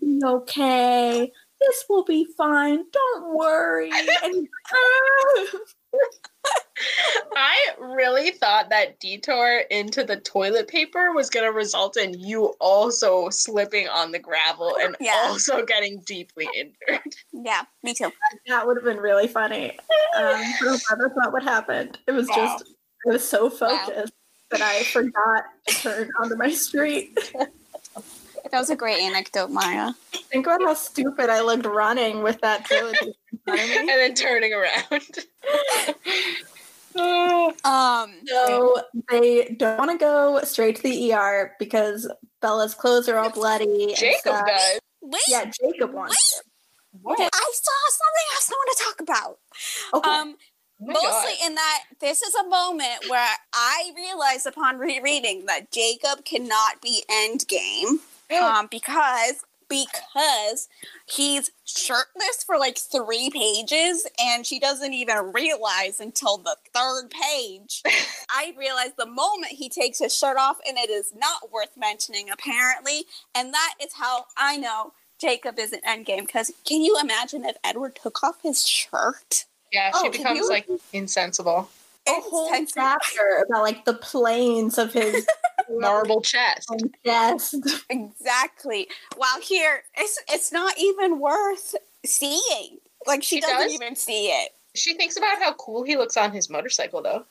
S1: You're be okay. This will be fine. Don't worry. And ah.
S3: I really thought that detour into the toilet paper was going to result in you also slipping on the gravel and
S2: Yeah.
S3: also getting deeply injured.
S2: Yeah, me too.
S1: that would have been really funny. Um, but that's not what happened. It was
S3: Wow.
S1: just, I was so focused that I forgot to turn onto my street.
S2: That was a great anecdote, Maya.
S1: Think about how stupid I looked running with that toilet paper in front of
S3: and
S1: me.
S3: then turning around. Oh,
S2: Um,
S1: So they don't want to go straight to the ER because Bella's clothes are all bloody. and
S3: Jacob
S1: stuff.
S3: does.
S2: wait,
S1: Yeah, Jacob wants. it.
S3: What?
S2: I saw something else I want to talk about.
S1: Okay.
S2: Um,
S3: Oh
S2: mostly
S3: God.
S2: in that this is a moment where I realized upon rereading that Jacob cannot be Endgame um, because because he's shirtless for like three pages and she doesn't even realize until the third page. I realized the moment he takes his shirt off and it is not worth mentioning apparently, and that is how I know Jacob isn't Endgame. Because can you imagine if Edward took off his shirt?
S3: yeah,
S1: Oh,
S3: she
S1: can
S3: becomes
S1: you-
S3: like insensible.
S1: a whole chapter about like the planes of his
S3: Marble chest.
S1: chest.
S2: Exactly. While here, it's it's not even worth seeing. Like she
S3: She
S2: doesn't
S3: does?
S2: even see it.
S3: She thinks about how cool he looks on his motorcycle, though.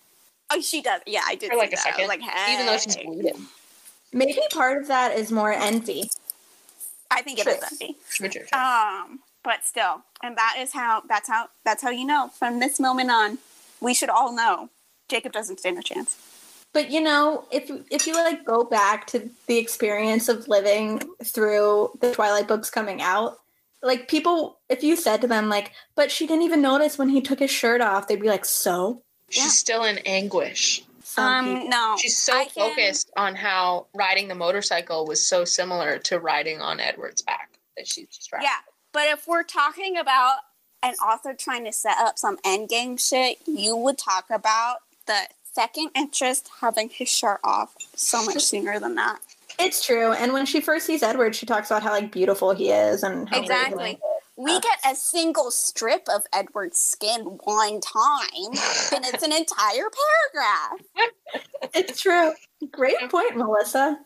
S2: Oh, she does. Yeah, I did.
S3: For like
S2: see
S3: a
S2: that.
S3: Second,
S2: like, hey.
S3: even though she's bleeding.
S1: Maybe part of that is more envy.
S2: I think it
S1: True.
S2: is envy.
S3: True, true, true.
S2: Um, but still, and that is how. That's how. That's how you know. From this moment on, we should all know Jacob doesn't stand a chance.
S1: But you know, if if you like go back to the experience of living through the Twilight books coming out, like people, if you said to them like, "But she didn't even notice when he took his shirt off," they'd be like, "So."
S3: She's
S2: yeah.
S3: still in anguish.
S1: Some
S2: um, no,
S3: She's so
S2: I can-
S3: focused on how riding the motorcycle was so similar to riding on Edward's back that she's distracted.
S2: Yeah, but if we're talking about an author trying to set up some endgame shit, you would talk about the second interest having his shirt off so much sooner than that.
S1: It's true. And when she first sees Edward, she talks about how like beautiful he is and how
S2: Exactly. We get a single strip of Edward's skin one time, and it's an entire paragraph.
S1: It's true. Great point, Melissa.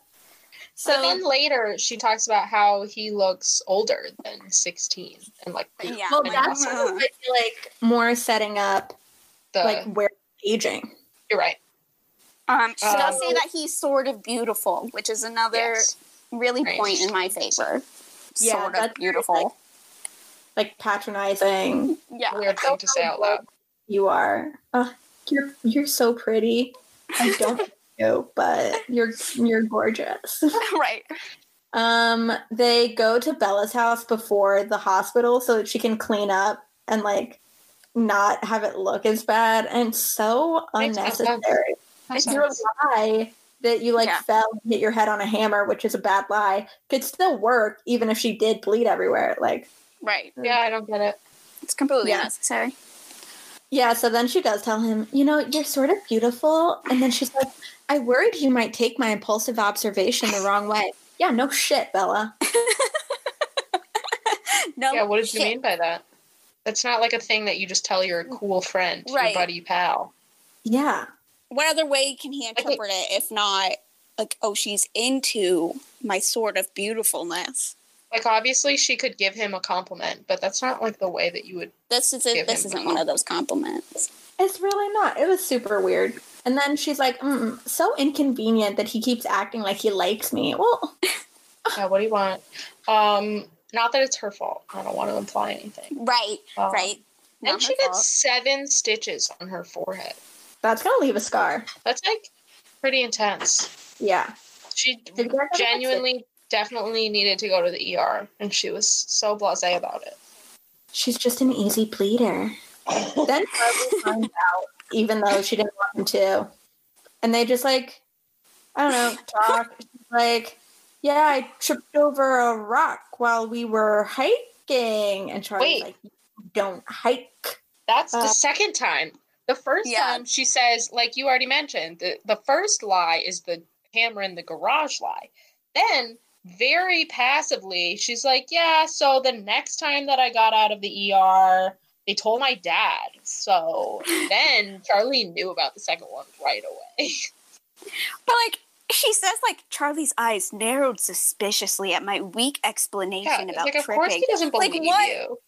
S3: So
S1: So
S3: then later she talks about how he looks older than 16 and like
S2: Yeah,
S1: well, that's
S2: uh,
S1: I like more setting up
S3: the
S1: like where aging.
S3: You're right.
S2: Um, she does
S3: Um,
S2: say that he's sort of beautiful, which is another
S3: Yes.
S2: really
S3: Right.
S2: point in my favor.
S1: Yeah,
S2: sort of
S1: that's-
S2: beautiful.
S1: Like patronizing.
S2: Yeah.
S3: Weird thing to say out loud.
S1: You are. Uh, you're you're so pretty. I don't know, but you're you're gorgeous.
S2: right.
S1: Um, they go to Bella's house before the hospital so that she can clean up and like not have it look as bad. And so
S3: Makes no sense.
S1: unnecessary.
S3: Makes
S1: Your lie that you like
S2: Yeah.
S1: fell and hit your head on a hammer, which is a bad lie, could still work even if she did bleed everywhere. Like,
S2: Right.
S3: Uh, yeah, I don't get it.
S2: It's completely
S1: Yeah.
S2: unnecessary.
S1: yeah. So then she does tell him, you know, you're sort of beautiful. And then she's like, I worried you might take my impulsive observation the wrong way. Yeah, no shit, Bella.
S2: No.
S3: Yeah, what did you mean by that? That's not like a thing that you just tell your cool friend,
S2: Right.
S3: your buddy pal.
S1: Yeah.
S2: What other way can he
S3: think-
S2: interpret it if not like, oh, she's into my sort of beautifulness?
S3: Like obviously she could give him a compliment, but that's not like the way that you would
S2: This is
S3: Give
S2: this
S3: him
S2: isn't
S3: the
S2: one of those compliments.
S1: It's really not. It was super weird. And then she's like, mm, so inconvenient that he keeps acting like he likes me. Well,
S3: Yeah, what do you want? Um not that it's her fault. I don't want to imply anything.
S2: Right.
S3: Um,
S2: right.
S3: And she
S2: her
S3: gets seven stitches on her forehead.
S1: that's going to leave a scar.
S3: That's like pretty intense.
S1: Yeah.
S3: She
S1: Did you guys ever fix it?
S3: genuinely, definitely needed to go to the ER, and she was so blasé about it.
S1: She's just an easy pleader. then Charlie finds out, even though she didn't want him to. And they just like, I don't know, talk. She's like, Yeah, I tripped over a rock while we were hiking. And Charlie's
S3: Wait.
S1: like, don't hike.
S3: That's the
S1: Uh,
S3: second time. The first
S2: Yeah.
S3: time she says, like you already mentioned, the, the first lie is the hammer in the garage lie. Then, very passively, she's like, Yeah, so the next time that I got out of the ER, they told my dad. So then Charlie knew about the second one right away.
S2: But like she says, like Charlie's eyes narrowed suspiciously at my weak explanation
S3: Yeah,
S2: about
S3: like, of course
S2: tripping.
S3: he doesn't
S2: Like,
S3: believe
S2: what?
S3: you.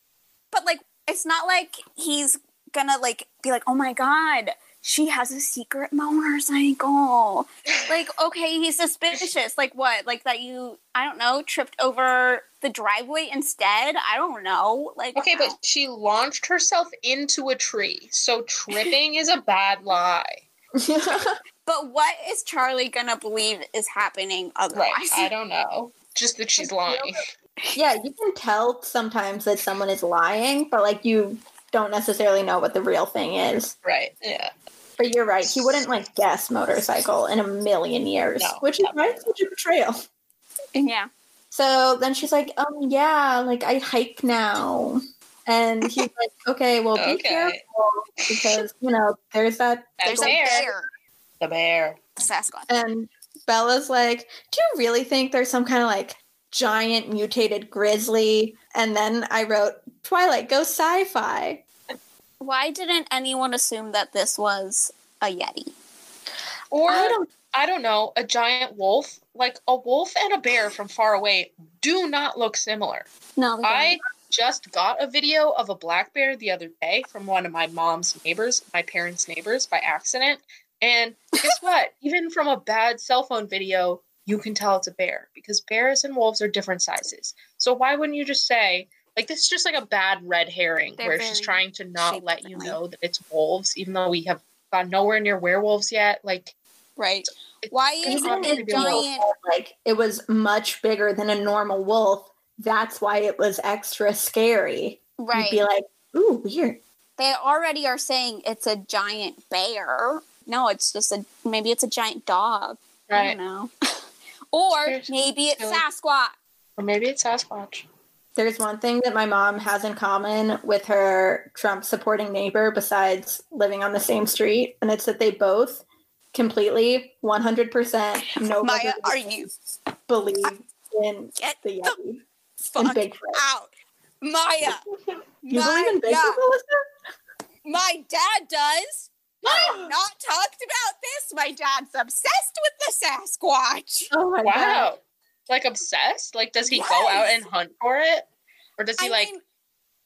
S2: But like, it's not like he's gonna like be like, oh my god, she has a secret motorcycle. like, okay, he's suspicious. Like what? Like that you, I don't know, tripped over the driveway instead. I don't know. Like,
S3: Okay, but she launched herself into a tree. So tripping is a bad lie.
S2: but what is Charlie gonna believe is happening otherwise?
S3: Right. I don't know. Just that she's lying.
S1: yeah, you can tell sometimes that someone is lying, but like you don't necessarily know what the real thing is.
S3: Right. Yeah.
S1: But you're right. He wouldn't like guess motorcycle in a million years,
S3: No,
S1: which is
S3: never.
S1: why it's such a betrayal.
S2: yeah.
S1: So then she's like, um, yeah, like I hike now. And he's like, okay, well, be
S3: Okay.
S1: careful because, you know, there's that.
S2: There's
S3: the
S2: a
S3: bear.
S2: bear.
S3: The bear.
S2: The Sasquatch.
S1: And Bella's like, do you really think there's some kind of like giant mutated grizzly? And then I wrote, Twilight, go sci fi.
S2: Why didn't anyone assume that this was a Yeti?
S3: Or
S1: I
S3: I
S1: don't I
S3: don't, know, a giant wolf. Like a wolf and a bear from far away do not look similar.
S2: No,
S3: I just got a video of a black bear the other day from one of my mom's neighbors, my parents' neighbors, by accident. And guess what? Even from a bad cell phone video, you can tell it's a bear because bears and wolves are different sizes. So why wouldn't you just say, like, this is just like a bad red herring
S2: They're
S3: where she's trying to not let you know that it's wolves, even though we have gone nowhere near werewolves yet. Like,
S2: right.
S3: It's-
S2: Why
S3: it's
S2: is
S1: Isn't
S2: it
S3: obviously
S2: a
S1: it
S3: being wolf.
S2: giant?
S1: like it was much bigger than a normal wolf? That's why it was extra scary. You'd
S2: Right.
S1: be like, ooh, weird.
S2: They already are saying it's a giant bear. No, it's just a maybe it's a giant dog. I
S3: right.
S2: don't know. or
S3: Seriously,
S2: maybe it's
S3: silly.
S2: Sasquatch.
S3: Or maybe it's Sasquatch.
S1: There's one thing that my mom has in common with her Trump supporting neighbor besides living on the same street, and it's that they both completely 100% no
S2: Maya, are you
S1: believe in
S2: get
S1: the
S2: the
S1: Yeti and Bigfoot.
S2: out? Maya.
S1: You believe in Bigfoot,
S2: Maya.
S1: Melissa?
S2: My dad does. I've not talked about this. My dad's obsessed with the Sasquatch.
S1: Oh my god.
S3: Wow. Like obsessed? Like does he go out and hunt for it? Or does he
S2: I
S3: like
S2: mean,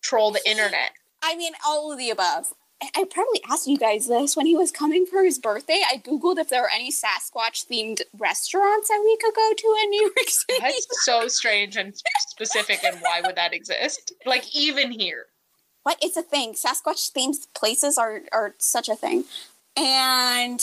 S3: troll the
S2: he-
S3: internet?
S2: I mean, all of the above. I- I probably asked you guys this when he was coming for his birthday. I googled if there were any Sasquatch themed restaurants that we could go to in New York City.
S3: That's so strange and specific and why would that exist? Like even here.
S2: What? It's a thing. Sasquatch themed places are are such a thing, and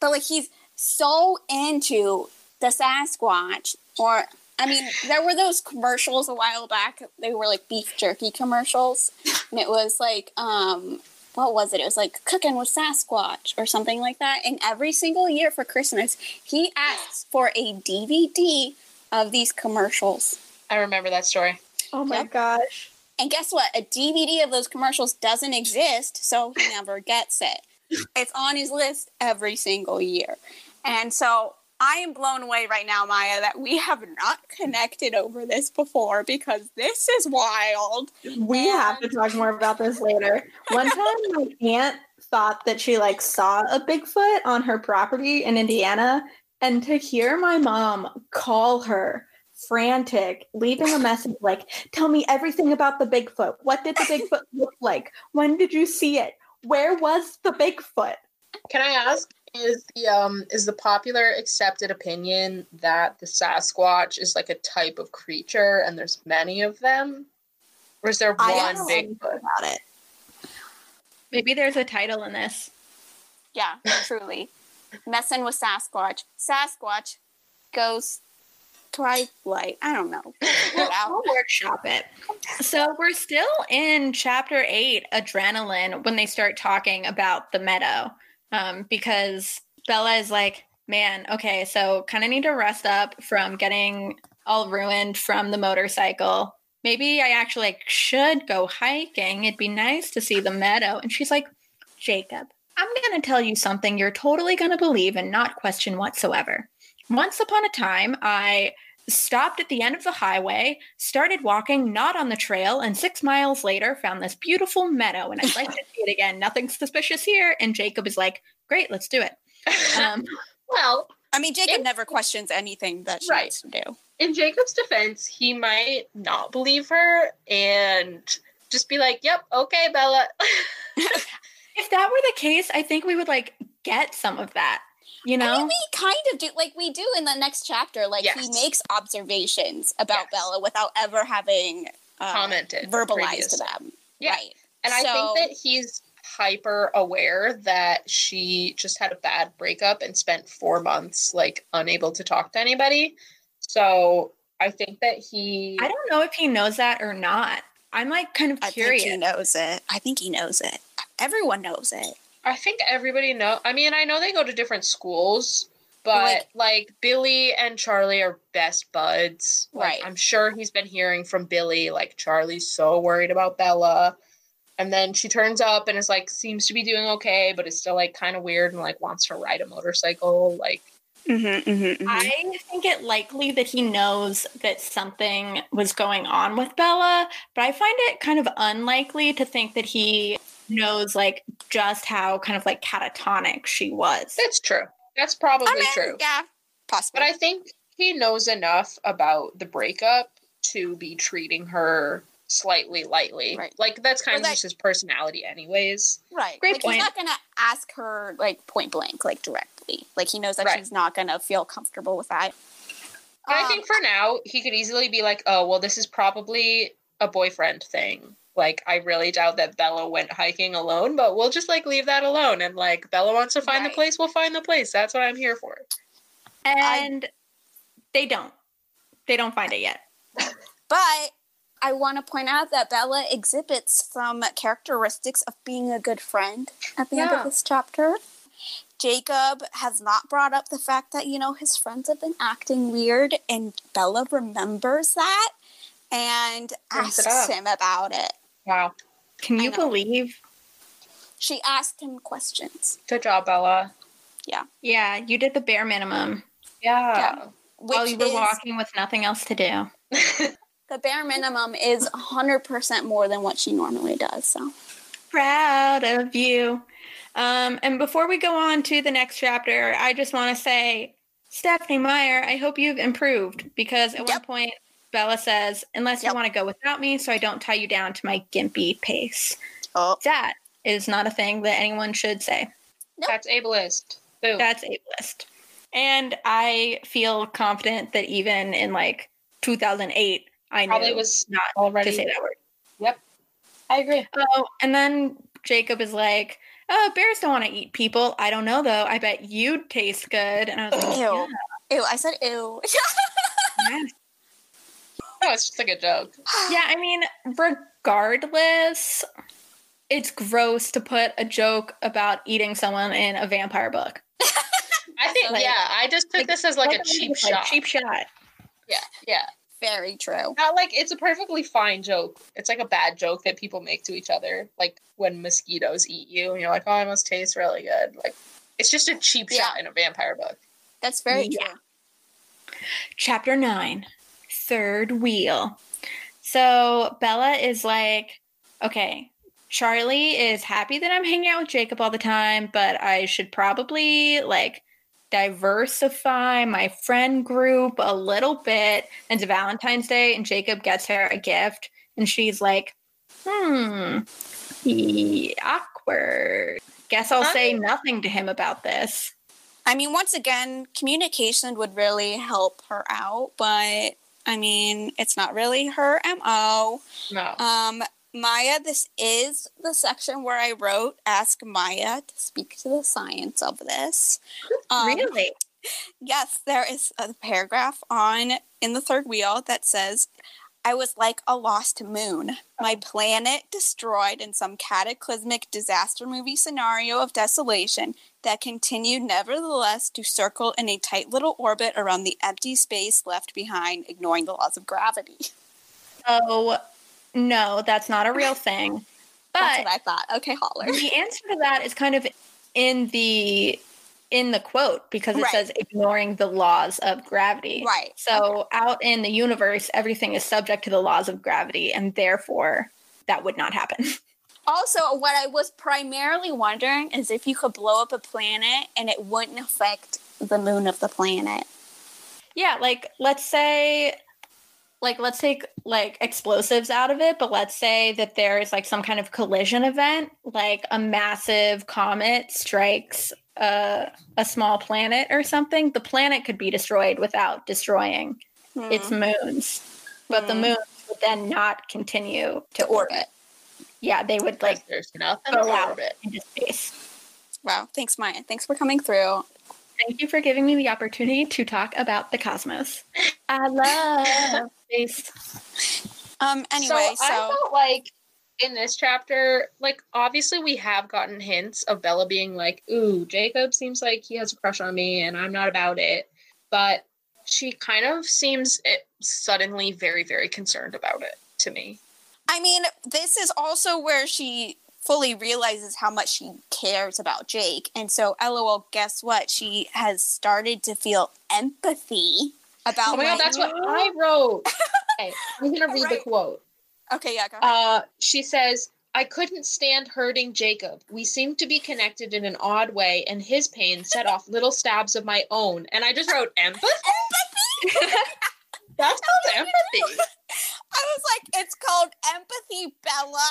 S2: but like he's so into the Sasquatch, or I mean, there were those commercials a while back. They were like beef jerky commercials, and it was like um. What was it? It was like cooking with Sasquatch or something like that. And every single year for Christmas, he asks for a DVD of these commercials.
S3: I remember that story.
S1: Oh my
S2: Yep.
S1: gosh.
S2: And guess what? A DVD of those commercials doesn't exist, so he never gets it. It's on his list every single year. And so I am blown away right now, Maya, that we have not connected over this before because this is wild.
S1: We have to talk more about this later. One time my aunt thought that she like saw a Bigfoot on her property in Indiana and to hear my mom call her frantic, leaving a message like, "Tell me everything about the Bigfoot. What did the Bigfoot look like? When did you see it? Where was the Bigfoot?"
S3: Can I ask is the um is the popular accepted opinion that the Sasquatch is like a type of creature and there's many of them? Or is there
S1: I
S3: one
S1: don't
S3: big
S1: know about it. Maybe there's a title in this.
S2: Yeah, truly. Messing with Sasquatch. Sasquatch goes Twilight. I don't know. Out.
S1: We'll workshop it. So we're still in chapter eight, adrenaline, when they start talking about the meadow, um, because Bella is like, Man, okay, so kind of need to rest up from getting all ruined from the motorcycle. Maybe I actually like, should go hiking. It'd be nice to see the meadow. And she's like, Jacob, I'm going to tell you something you're totally going to believe and not question whatsoever. Once upon a time, I stopped at the end of the highway, started walking not on the trail, and six miles later found this beautiful meadow. And I'd like to see it again. Nothing suspicious here. And Jacob is like, great, let's do it. Um,
S3: well,
S2: I mean, Jacob
S3: It-
S2: never questions anything that she
S3: Right.
S2: wants to do.
S3: in Jacob's defense, he might not believe her and just be like, "Yep, okay, Bella."
S1: if that were the case, I think we would like get some of that. You
S2: I
S1: know?
S2: mean, we kind of do, like we do in the next chapter. Like he makes observations about
S3: Yes.
S2: Bella without ever having uh,
S3: Commented
S2: verbalized
S3: previously.
S2: them.
S3: Yeah.
S2: Right.
S3: And I think that he's hyper aware that she just had a bad breakup and spent four months like unable to talk to anybody. So I think that he
S1: I don't know if he knows that or not. I'm like kind of
S2: I
S1: curious.
S2: think he knows it. I think he knows it. Everyone knows it.
S3: I think everybody know I mean, I know they go to different schools, but
S2: Like-
S3: like, Billy and Charlie are best buds. Like,
S2: Right.
S3: I'm sure he's been hearing from Billy like Charlie's so worried about Bella. And then she turns up and is like seems to be doing okay, but is still like kind of weird and like wants to ride a motorcycle. Like
S2: Mm-hmm, mm-hmm,
S1: I think it likely that he knows that something was going on with Bella, but I find it kind of unlikely to think that he knows like just how kind of like catatonic she was.
S3: that's true. That's probably
S2: I mean,
S3: true.
S2: yeah, possible.
S3: But I think he knows enough about the breakup to be treating her slightly lightly.
S2: Right.
S3: Like that's kind
S2: Or
S3: of
S2: that-
S3: just his personality anyways.
S2: right.
S1: Great
S2: like,
S1: point.
S2: He's not gonna ask her like point blank, like directly. Like he knows that
S3: Right.
S2: she's not gonna feel comfortable with that.
S3: But I
S2: Um,
S3: think for now, he could easily be like, oh, well, this is probably a boyfriend thing. Like, I really doubt that Bella went hiking alone, but we'll just like leave that alone. And like, Bella wants to find
S2: Right.
S3: the place, we'll find the place. That's what I'm here for.
S1: and they don't. They don't find it yet.
S2: But I want to point out that Bella exhibits some characteristics of being a good friend at the end of this chapter. Jacob has not brought up the fact that, you know, his friends have been acting weird, and Bella remembers that and
S3: Brings
S2: asks him about it.
S3: Wow.
S1: Can you believe?
S2: She asked him questions.
S3: Good job, Bella.
S1: Yeah, Yeah, you did the bare minimum
S3: Yeah.
S2: Which
S1: while you were
S2: is,
S1: walking with nothing else to do.
S2: the bare minimum is 100% more than what she normally does. So,
S1: Proud of you. Um, and before we go on to the next chapter, I just want to say, Stephenie Meyer, I hope you've improved because at one point Bella says, "Unless
S2: Yep.
S1: you want to go without me, so I don't tie you down to my gimpy pace."
S2: oh,
S1: That is not a thing that anyone should say.
S3: That's ableist. Boom.
S1: That's ableist. And I feel confident that even in like 2008, I knew
S3: Probably was
S1: not
S3: already.
S1: to say that word.
S3: Yep, I agree.
S1: Oh, and then Jacob is like, "Oh, bears don't want to eat people." I don't know though. I bet you'd taste good. And I was like,
S2: ew. Ew, I said ew.
S1: "Yeah, yeah."
S3: No, it's just like a joke.
S1: Yeah, I mean, regardless, it's gross to put a joke about eating someone in a vampire book.
S3: I think,
S1: Like-
S3: yeah, I just took
S1: like,
S3: this as like a cheap
S1: is it?
S3: shot.
S1: cheap shot.
S3: Yeah, yeah.
S2: Very true.
S3: Not like it's a perfectly fine joke. It's like a bad joke that people make to each other. Like when mosquitoes eat you and you're like, oh, I must taste really good. Like it's just a cheap
S2: Yeah.
S3: shot in a vampire book.
S2: That's very
S1: Yeah.
S2: true.
S1: Chapter 9 Third Wheel. So Bella is like, okay, Charlie is happy that I'm hanging out with Jacob all the time, but I should probably like diversify my friend group a little bit. And it's Valentine's Day, and Jacob gets her a gift, and she's like, hmm, awkward. Guess I'll say nothing to him about this.
S2: I mean, once again, communication would really help her out, but I mean, it's not really her MO.
S3: No.
S2: Um, Maya, this is the section where I wrote Ask Maya to speak to the science of this. Um,
S1: really?
S2: Yes, there is a paragraph on in the third wheel that says, I was like a lost moon, my oh. planet destroyed in some cataclysmic disaster movie scenario of desolation that continued nevertheless to circle in a tight little orbit around the empty space left behind, ignoring the laws of gravity.
S1: Oh, no, that's not a real thing.
S2: That's
S1: But
S2: what I thought. Okay, holler.
S1: the answer to that is kind of in the in the quote because it
S2: Right.
S1: says ignoring the laws of gravity.
S2: Right.
S1: So out in the universe, everything is subject to the laws of gravity, and therefore that would not happen.
S2: Also, what I was primarily wondering is if you could blow up a planet and it wouldn't affect the moon of the planet.
S1: yeah, like let's say like let's take like explosives out of it, but let's say that there is like some kind of collision event, like a massive comet strikes a, a small planet or something. The planet could be destroyed without destroying
S2: Hmm.
S1: its moons, but the
S2: Hmm.
S1: moons would then not continue to orbit. Yeah, they would
S3: Like
S1: like
S3: there's nothing
S1: go out
S3: orbit.
S1: into space.
S2: Wow. Thanks, Maya. Thanks for coming through.
S1: Thank you for giving me the opportunity to talk about the cosmos. I love space.
S2: Um. Anyway, so,
S3: I felt like in this chapter, like obviously we have gotten hints of Bella being like, "Ooh, Jacob seems like he has a crush on me, and I'm not about it," but she kind of seems it suddenly very, very concerned about it to me.
S2: I mean, this is also where she fully realizes how much she cares about Jake, and so, lol. Guess what? She has started to feel empathy about.
S3: Oh my god, that's what I wrote. okay, I'm gonna read the quote.
S2: Okay, yeah.
S3: Uh, she says, I couldn't stand hurting Jacob. We seemed to be connected in an odd way, and his pain set off little stabs of my own. And I just wrote empathy. That's called empathy.
S2: I was like, it's called empathy, Bella.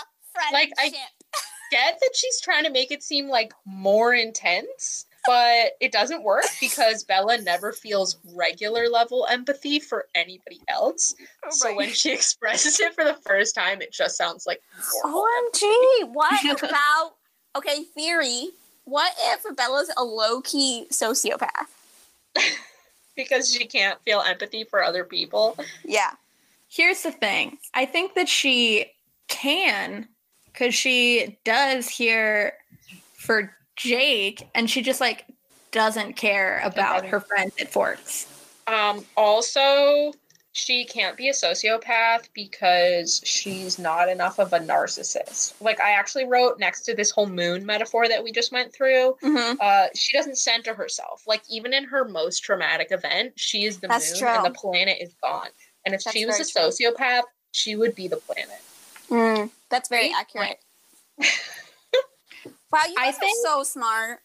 S3: Like,
S2: Friendship.
S3: I- Get that she's trying to make it seem like more intense, but it doesn't work because Bella never feels regular level empathy for anybody else. Oh,
S2: so
S3: when she expresses it for the first time, it just sounds like normal.
S2: OMG, what about okay, theory. What if Bella's a low key sociopath?
S3: because she can't feel empathy for other people.
S2: Yeah.
S1: Here's the thing. I think that she can because she does hear for Jake and she just like doesn't care about her friends at Forks.
S3: Um, also, she can't be a sociopath because she's not enough of a narcissist. Like I actually wrote next to this whole moon metaphor that we just went through.
S2: Mm-hmm.
S3: Uh, she doesn't center herself. Like even in her most traumatic event, she is the
S2: That's
S3: moon
S2: true.
S3: and the planet is gone. And if
S2: That's
S3: she was a
S2: very true.
S3: sociopath, she would be the planet.
S2: Mm, that's very accurate. wow, you
S1: I
S2: guys
S1: think-
S2: are so smart.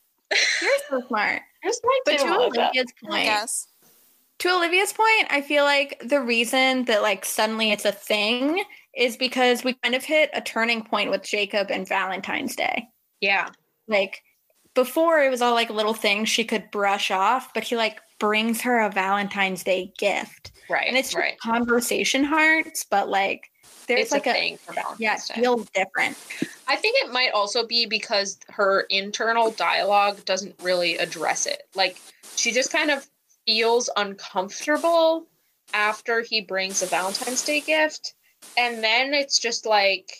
S1: You're so smart.
S3: Here's my
S1: But to Olivia's point,
S2: guess.
S1: to Olivia's point, I feel like the reason that like suddenly it's a thing is because we kind of hit a turning point with Jacob and Valentine's Day.
S3: Yeah.
S1: Like before it was all like little things she could brush off, but he like brings her a Valentine's Day gift.
S3: Right.
S1: And it's just
S3: right.
S1: conversation hearts, but like there's
S3: It's
S1: like
S3: a
S1: a,
S3: thing for Valentine's
S1: yeah,
S3: Day.
S1: feels different.
S3: I think it might also be because her internal dialogue doesn't really address it. Like she just kind of feels uncomfortable after he brings a Valentine's Day gift. And then it's just like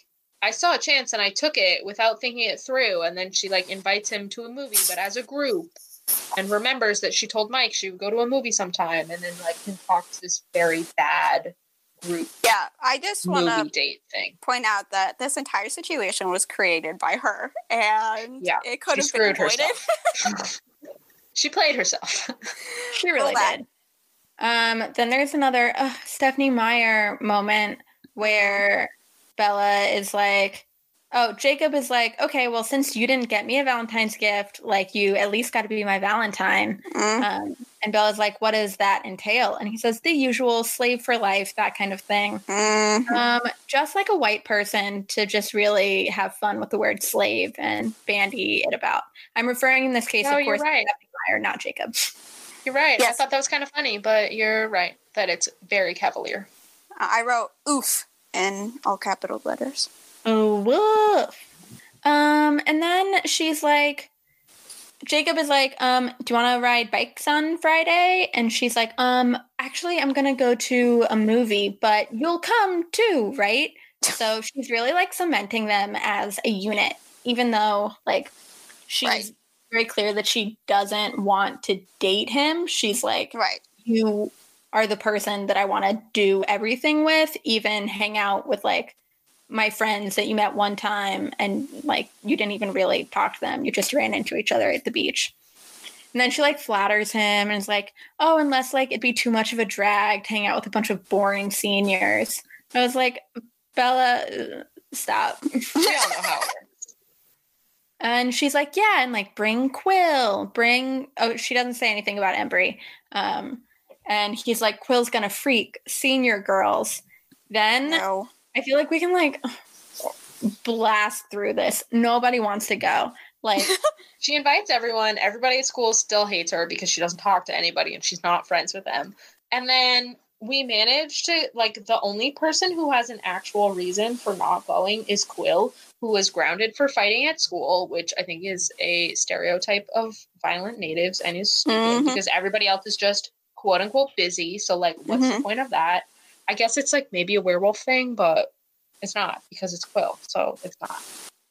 S3: I saw a chance and I took it without thinking it through. And then she like invites him to a movie, but as a group, and remembers that she told Mike she would go to a movie sometime, and then like concocts this very bad group
S2: Yeah, I just want to
S3: date thing.
S2: point out that this entire situation was created by her, and
S3: Yeah,
S2: it could have been
S3: screwed
S2: avoided.
S3: herself. she played herself.
S1: She really
S2: Well,
S1: did. Um, then there's another uh, Stephenie Meyer moment where Bella is like, "Oh, Jacob is like, okay, well, since you didn't get me a Valentine's gift, like you at least got to be my Valentine."
S2: Mm.
S1: Um, and Bella's like, "What does that entail?" And he says, "The usual slave for life, that kind of thing."
S2: Mhm.
S1: Um, just like a white person to just really have fun with the word slave and bandy it about. I'm referring in this case,
S3: No,
S1: of course,
S3: right.
S1: to Meyer, not Jacob.
S3: You're right. I thought that was kind of funny, but you're right that it's very cavalier.
S2: I wrote "oof" in all capital letters.
S1: Oh, woof. Um, and then she's like, Jacob is like, um, do you want to ride bikes on Friday? And she's like, um, actually, I'm gonna go to a movie, but you'll come too, right? So she's really like cementing them as a unit, even though like she's
S2: Right.
S1: very clear that she doesn't want to date him. She's like,
S2: Right.
S1: you are the person that I want to do everything with, even hang out with like my friends that you met one time and like you didn't even really talk to them. You just ran into each other at the beach. And then she like flatters him and is like, oh, unless like it'd be too much of a drag to hang out with a bunch of boring seniors. I was like, Bella, stop.
S3: We all know how.
S1: And she's like, yeah, and like bring Quill, bring. Oh, she doesn't say anything about Embry. Um, and he's like, Quill's gonna freak senior girls. Then
S2: No.
S1: I feel like we can like blast through this. Nobody wants to go. Like,
S3: She invites everyone. Everybody at school still hates her because she doesn't talk to anybody and she's not friends with them. And then we managed to like the only person who has an actual reason for not going is Quill, who was grounded for fighting at school, which I think is a stereotype of violent natives and is stupid
S2: Mhm.
S3: because everybody else is just quote unquote busy. So like what's the
S2: Mhm.
S3: point of that? I guess it's like maybe a werewolf thing, but it's not because it's Quill. So it's not.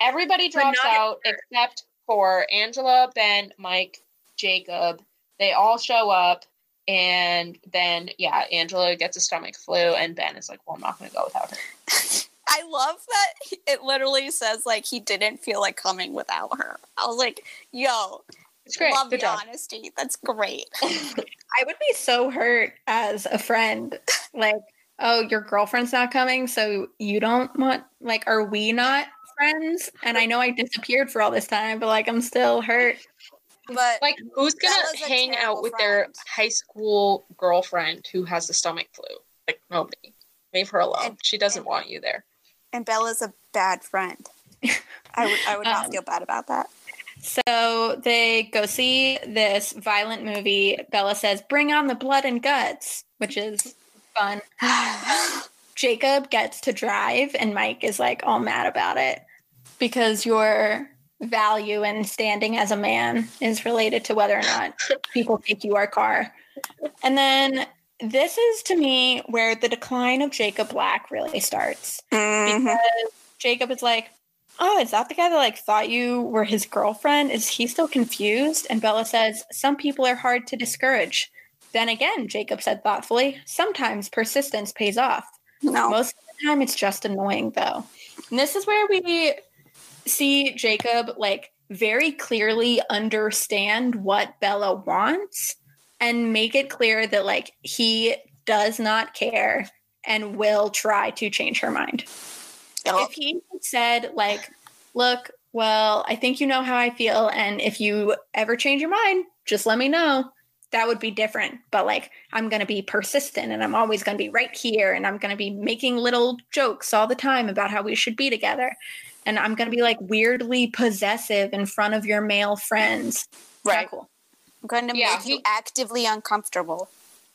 S3: Everybody drops
S1: not
S3: out except for Angela, Ben, Mike, Jacob. They all show up. And then, yeah, Angela gets a stomach flu, and Ben is like, Well, I'm not going to go without her.
S2: I love that it literally says like he didn't feel like coming without her. I was like, yo,
S3: It's great.
S2: love
S3: Good
S2: the
S3: job.
S2: honesty. That's great.
S1: I would be so hurt as a friend. Like, oh, your girlfriend's not coming, so you don't want. Like, are we not friends? And I know I disappeared for all this time, but like, I'm still hurt.
S2: But
S3: Like, who's
S2: gonna
S3: hang out with their high school girlfriend who has the stomach flu? Like, nobody. Leave her alone.
S2: And-
S3: she doesn't
S2: and-
S3: want you there.
S2: and Bella's a bad friend. I would I would not
S1: Um,
S2: feel bad about that.
S1: So they go see this violent movie. Bella says, "Bring on the blood and guts," which is fun. Jacob gets to drive, and Mike is like all mad about it because your value and standing as a man is related to whether or not people take your car. And then this is to me where the decline of Jacob Black really starts
S2: Mhm.
S1: because Jacob is like, "Oh, is that the guy that like thought you were his girlfriend? Is he still confused?" And Bella says, "Some people are hard to discourage." Then again, Jacob said thoughtfully, "Sometimes persistence pays off.
S2: No.
S1: Most of the time, it's just annoying, though." And this is where we see Jacob like very clearly understand what Bella wants and make it clear that like he does not care and will try to change her mind
S2: Oh,
S1: if he said like look well i think you know how i feel and if you ever change your mind just let me know that would be different but like i'm going to be persistent and i'm always going to be right here and i'm going to be making little jokes all the time about how we should be together and i'm going to be like weirdly possessive in front of your male friends
S2: Right.
S1: cool
S2: I'm going to
S3: Yeah,
S2: make you actively uncomfortable.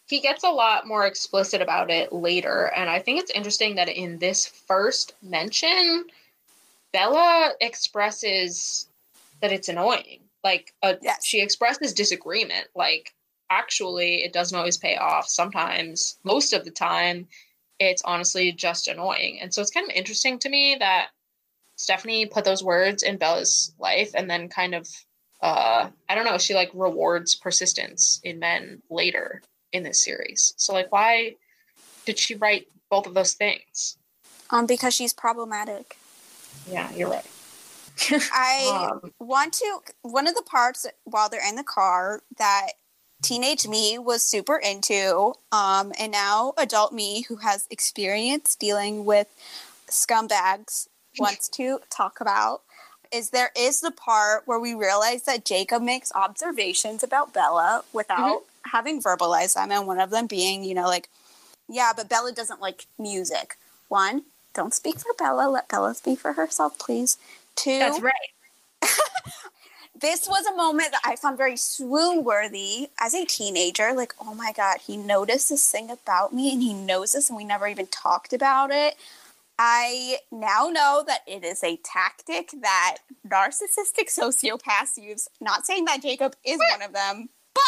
S3: he gets a lot more explicit about it later and i think it's interesting that in this first mention bella expresses that it's annoying like uh
S2: Yes.
S3: she expresses disagreement like actually it doesn't always pay off sometimes most of the time it's honestly just annoying and so it's kind of interesting to me that stephenie put those words in bella's life and then kind of uh i don't know she like rewards persistence in men later in this series. So like why did she write both of those things?
S2: Um, because she's problematic.
S3: Yeah, you're right.
S2: I
S3: Um,
S2: want to one of the parts while they're in the car that teenage me was super into um and now adult me who has experience dealing with scumbags wants to talk about is there is the part where we realize that Jacob makes observations about Bella without having verbalized them and one of them being you know like yeah but Bella doesn't like music. One don't speak for Bella. Let Bella speak for herself please. Two
S1: that's right
S2: this was a moment that I found very swoon worthy as a teenager. Like, oh my God, he noticed this thing about me and he knows this and we never even talked about it. I now know that it is a tactic that narcissistic sociopaths use. Not saying that Jacob is one of them, but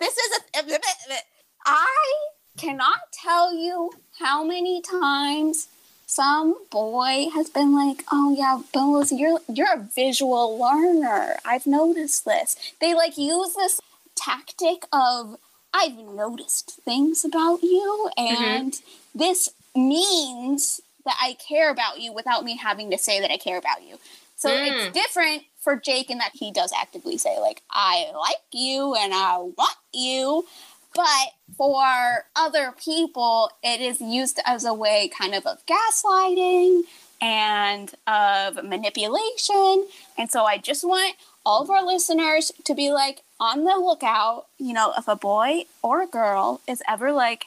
S2: this is a. I cannot tell you how many times some boy has been like, "Oh yeah, Bellows, you're you're a visual learner. I've noticed this." They like use this tactic of I've noticed things about you, and mm-hmm. this means that I care about you without me having to say that I care about you. So mm. it's different for Jake in that he does actively say, like, I like you and I want you. But for other people, it is used as a way kind of of gaslighting and of manipulation. And so I just want all of our listeners to be like on the lookout, you know, if a boy or a girl is ever like,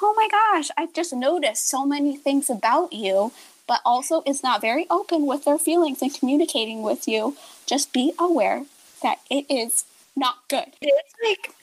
S2: oh my gosh, I've just noticed so many things about you, but also is not very open with their feelings and communicating with you, just be aware that it is not good.
S1: It's like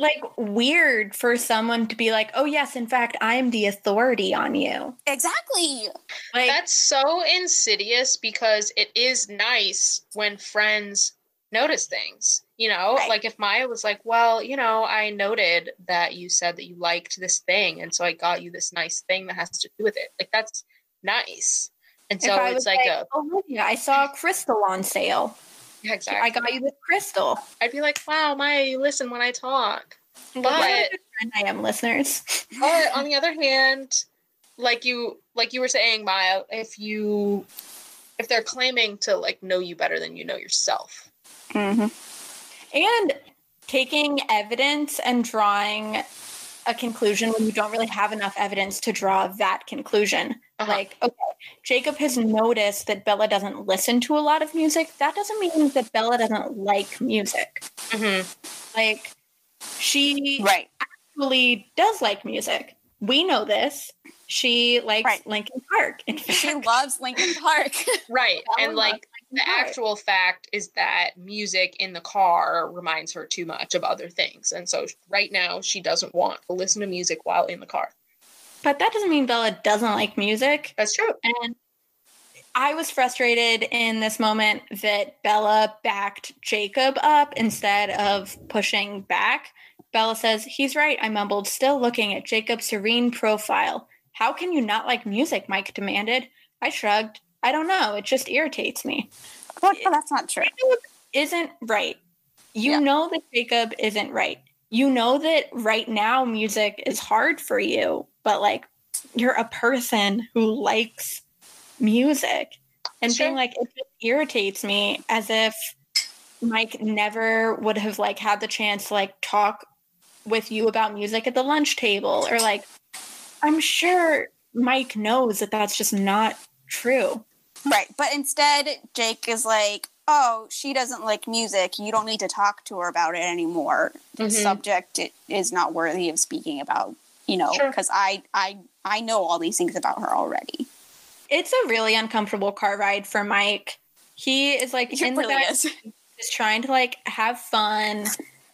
S1: like weird for someone to be like, "Oh yes, in fact, I'm the authority on you."
S2: Exactly.
S3: Like That's so insidious because it is nice when friends notice things. You know, right. like if Maya was like, "Well, you know, I noted that you said that you liked this thing, and so I got you this nice thing that has to do with it." Like that's nice. And so it's like, like, a,
S1: "Oh, yeah, I saw a crystal on sale."
S3: Yeah, exactly. I
S1: got you this crystal.
S3: I'd be like, "Wow, Maya, you listen when I talk."
S1: But I am, listeners.
S3: but on the other hand, like you, like you were saying, Maya, if you, if they're claiming to like know you better than you know yourself,
S1: mm-hmm. and taking evidence and drawing a conclusion when you don't really have enough evidence to draw that conclusion. Uh-huh. Like, okay, Jacob has noticed that Bella doesn't listen to a lot of music. That doesn't mean that Bella doesn't like music. Mm-hmm. Like, she
S2: right.
S1: actually does like music. We know this. She likes right. Linkin Park. Fact.
S2: She loves Linkin Park.
S3: right. and like the actual fact is that music in the car reminds her too much of other things. And so right now she doesn't want to listen to music while in the car.
S1: But that doesn't mean Bella doesn't like music.
S3: That's true.
S1: And I was frustrated in this moment that Bella backed Jacob up instead of pushing back. Bella says, He's right, I mumbled, still looking at Jacob's serene profile. How can you not like music? Mike demanded. I shrugged. I don't know. It just irritates me.
S2: Well, that's not true.
S1: Jacob isn't right. You yeah. know that Jacob isn't right. You know that right now music is hard for you, but like you're a person who likes music and sure. being like it just irritates me as if Mike never would have like had the chance to like talk with you about music at the lunch table or like I'm sure Mike knows that that's just not true.
S2: Right. But instead Jake is like, "Oh, she doesn't like music. You don't need to talk to her about it anymore. The mm-hmm. subject is not worthy of speaking about, you know, because sure. I I I know all these things about her already."
S1: it's a really uncomfortable car ride for Mike. He is like
S2: it in really is.
S1: just trying to like have fun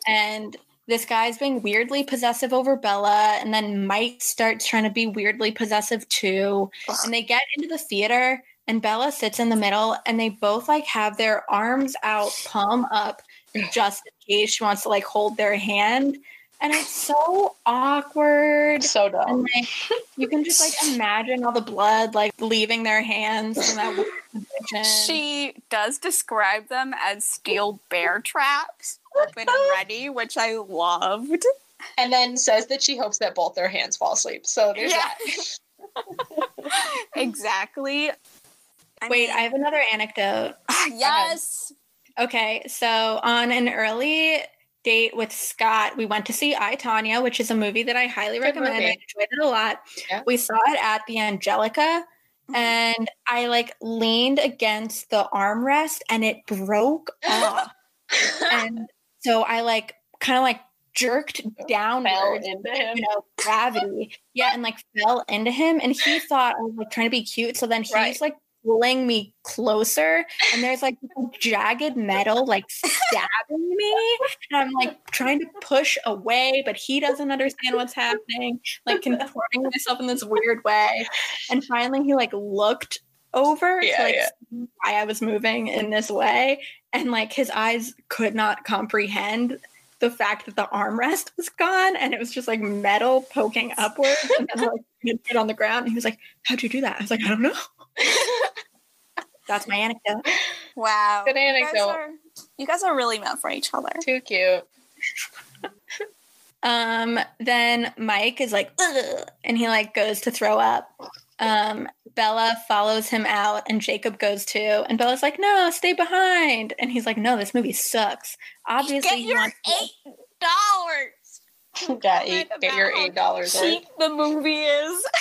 S1: and this guy's being weirdly possessive over Bella, and then Mike starts trying to be weirdly possessive too. And they get into the theater, and Bella sits in the middle, and they both like have their arms out, palm up, just in case she wants to like hold their hand and it's so awkward.
S3: So dumb. And
S1: like you can just like imagine all the blood like leaving their hands in that
S2: She does describe them as steel bear traps, open and ready, which I loved.
S3: And then says that she hopes that both their hands fall asleep. So there's yeah.
S2: that. exactly.
S1: I Wait, mean, I have another anecdote.
S2: yes.
S1: Okay, so on an early date with Scott, we went to see I Tonya, which is a movie that I highly Good recommend. Movie. I enjoyed it a lot. Yeah. We saw it at the Angelika, mm-hmm. and I like leaned against the armrest and it broke off. and so I like kind of like jerked downward
S3: into him.
S1: You know, gravity. Yeah, and like fell into him. And he thought I was like trying to be cute. So then he's right. like pulling me closer and there's like jagged metal like stabbing me and i'm like trying to push away but he doesn't understand what's happening like contorting myself in this weird way. And finally he like looked over
S3: Yeah,
S1: to like
S3: yeah.
S1: see why i was moving in this way and like his eyes could not comprehend the fact that the armrest was gone and it was just like metal poking upwards and then like on the ground and he was like how'd you do that? I was like i don't know that's my anecdote
S2: Wow.
S3: Good
S2: You guys, are, you guys are really meant for each other.
S3: Too cute.
S1: Um, then Mike is like, Ugh, and he like goes to throw up. Um, Bella follows him out, and Jacob goes too. And Bella's like, "No, stay behind." And he's like, "No, this movie sucks." Obviously,
S2: Get
S1: he
S2: your
S1: wants
S2: eight dollars.
S3: Yeah, eight, get your eight dollars
S2: Cheap the movie is.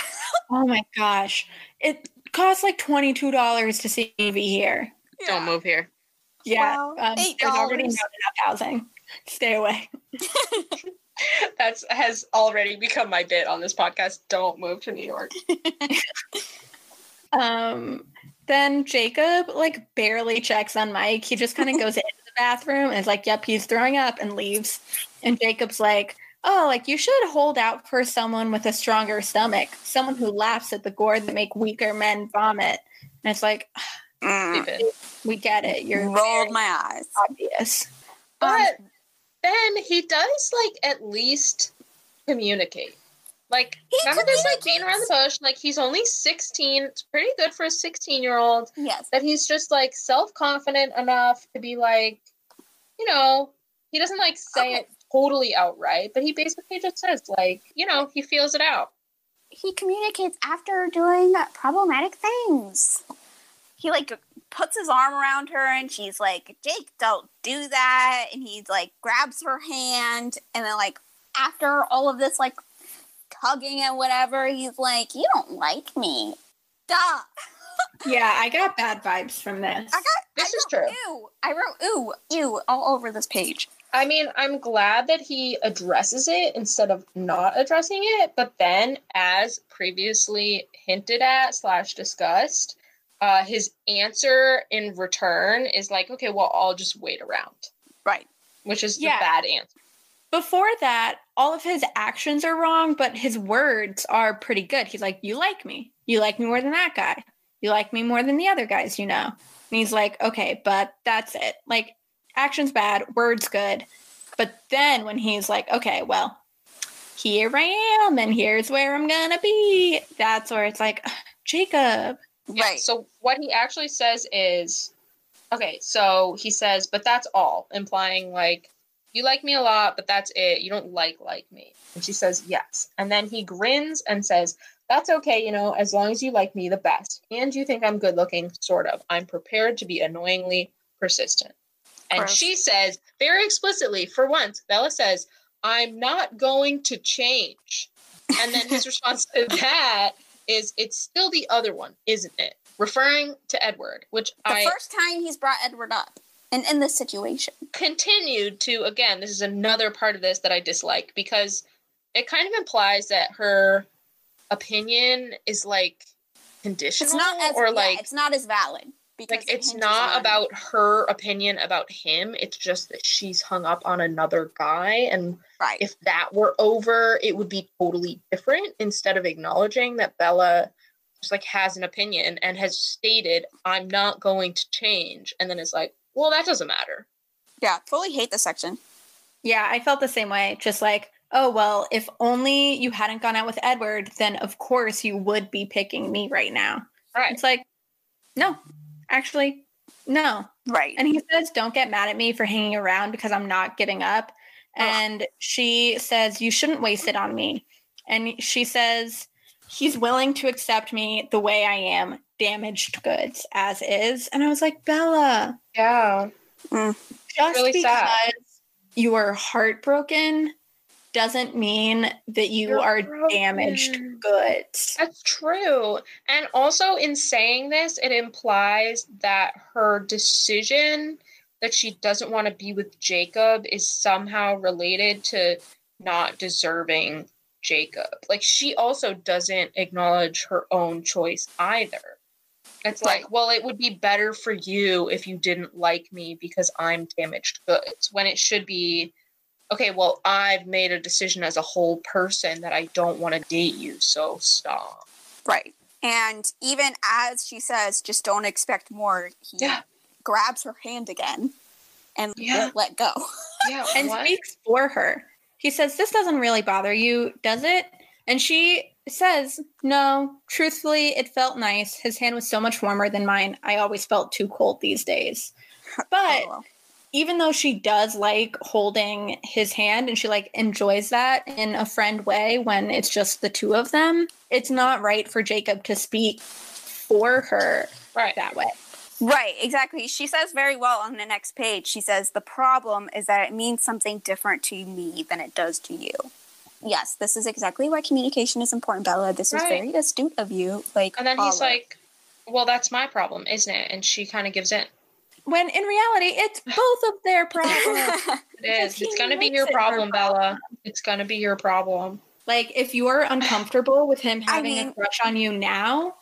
S1: Oh my gosh, it costs like twenty two dollars to see a movie here.
S3: Don't move here.
S1: Yeah,
S2: Wow,
S1: um,
S2: $8.
S1: there's already not enough housing. Stay away.
S3: That's has already become my bit on this podcast. Don't move to New York.
S1: Um, then Jacob like barely checks on Mike. He just kind of goes into the bathroom and is like, "Yep, he's throwing up," and leaves. And Jacob's like, "Oh, like you should hold out for someone with a stronger stomach, someone who laughs at the gore that make weaker men vomit." And it's like,
S2: Mm.
S1: We get it. You're
S2: Rolled my eyes.
S1: obvious.
S3: But then he does like at least communicate. Like
S2: He
S3: none of this like being around the bush. Like he's only 16. It's pretty good for a 16 year old.
S2: Yes.
S3: That he's just like self confident enough to be like, you know, he doesn't like say
S2: Okay.
S3: it totally outright, but he basically just says like, you know, he feels it out.
S2: He communicates after doing problematic things. He like puts his arm around her and she's like, Jake, don't do that. And he like grabs her hand and then like after all of this like tugging and whatever, he's like, You don't like me. Duh.
S1: Yeah, I got bad vibes from this.
S2: I got
S3: This
S2: I
S3: is true.
S2: Ew. I wrote ooh, ew all over this page.
S3: I mean, I'm glad that he addresses it instead of not addressing it. But then, as previously hinted at slash discussed, uh, his answer in return is like, okay, well, I'll just wait around,
S2: Right.
S3: which is
S1: Yeah.
S3: the bad answer.
S1: Before that, all of his actions are wrong, but his words are pretty good. He's like, You like me. You like me more than that guy. You like me more than the other guys, you know. And he's like, Okay, but that's it. Like, actions bad, words good. But then when he's like, Okay, well, here I am, and here's where I'm gonna be, that's where it's like, Jacob.
S3: Yeah,
S2: Right.
S3: So what he actually says is, okay, so he says, but that's all, implying like, you like me a lot, but that's it. You don't like like me. And she says, yes. And then he grins and says, that's okay, you know, as long as you like me the best. And you think I'm good looking, sort of. I'm prepared to be annoyingly persistent. And
S2: Gross.
S3: she says, very explicitly, for once, Bella says, I'm not going to change. And then his response to that is, it's still the other one, isn't it? Referring to Edward, which
S2: The
S3: I
S2: first time he's brought Edward up and in this situation.
S3: continued to, again, this is another part of this that I dislike because it kind of implies that her opinion is like conditional
S2: It's not as
S3: or
S2: yeah,
S3: like
S2: it's not as valid because
S3: like it's
S2: hinges
S3: not
S2: on-
S3: about her opinion about him it's just that she's hung up on another guy and
S2: right.
S3: if that were over it would be totally different instead of acknowledging that bella just like has an opinion and has stated i'm not going to change and then it's like well that doesn't matter
S2: yeah, totally hate this section.
S1: Yeah, I felt the same way. Just like, oh, well, if only you hadn't gone out with Edward, then of course you would be picking me right now.
S3: right
S1: It's like, no, actually, no.
S2: Right.
S1: And he says, don't get mad at me for hanging around because I'm not giving up. And she says, you shouldn't waste it on me. And she says, he's willing to accept me the way I am, damaged goods as is. And I was like, Bella,
S3: yeah
S1: just
S3: really
S1: because
S3: sad.
S1: you are heartbroken doesn't mean that you
S3: You're
S1: are
S3: broken.
S1: damaged goods.
S3: That's true. And also, in saying this, it implies that her decision that she doesn't want to be with Jacob is somehow related to not deserving Jacob. Like, she also doesn't acknowledge her own choice either. It's like, well, it would be better for you if you didn't like me because I'm damaged goods. When it should be, okay, well, I've made a decision as a whole person that I don't want to date you, so stop.
S2: Right. And even as she says, just don't expect more, he
S3: Yeah.
S2: grabs her hand again and
S3: Yeah.
S2: won't let go.
S3: Yeah,
S1: and
S3: what?
S1: speaks for her. He says, This doesn't really bother you, does it? And she says, No, truthfully, it felt nice. His hand was so much warmer than mine. I always felt too cold these days. Oh, but
S2: Oh,
S1: even though she does like holding his hand and she like enjoys that in a friend way when it's just the two of them, it's not right for Jacob to speak for her
S3: right.
S1: that way.
S2: Right, exactly. She says very well on the next page. She says, The problem is that it means something different to me than it does to you. Yes, this is exactly why communication is important, Bella. This is
S3: Right.
S2: very astute of you. Like,
S3: And then he's like, well, that's my problem, isn't it? And she kind of gives in.
S1: When in reality, it's both of their problems.
S3: It is. It's going to be your problem, Bella.
S1: problem.
S3: It's going to be your problem.
S1: Like, if you're uncomfortable with him
S2: I
S1: having
S2: mean-
S1: a crush on you now,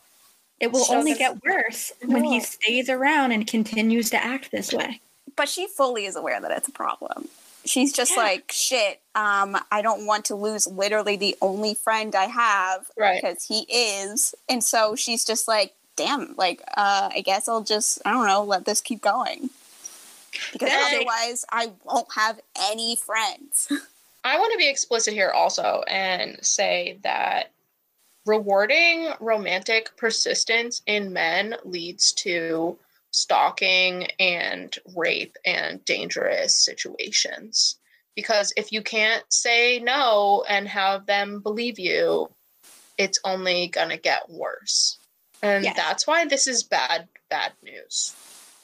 S1: it will only
S3: does-
S1: get worse when he stays around and continues to act this way.
S2: but she fully is aware that it's a problem. She's just
S1: Yeah.
S2: like, shit, um, I don't want to lose literally the only friend I have
S3: Right.
S2: because he is. And so she's just like, damn, like, uh, I guess I'll just, I don't know, let this keep going. Because otherwise, I won't have any friends.
S3: I want to be explicit here also and say that rewarding romantic persistence in men leads to stalking and rape and dangerous situations. Because if you can't say no and have them believe you, it's only going to get worse. And
S1: Yes.
S3: that's why this is bad bad news.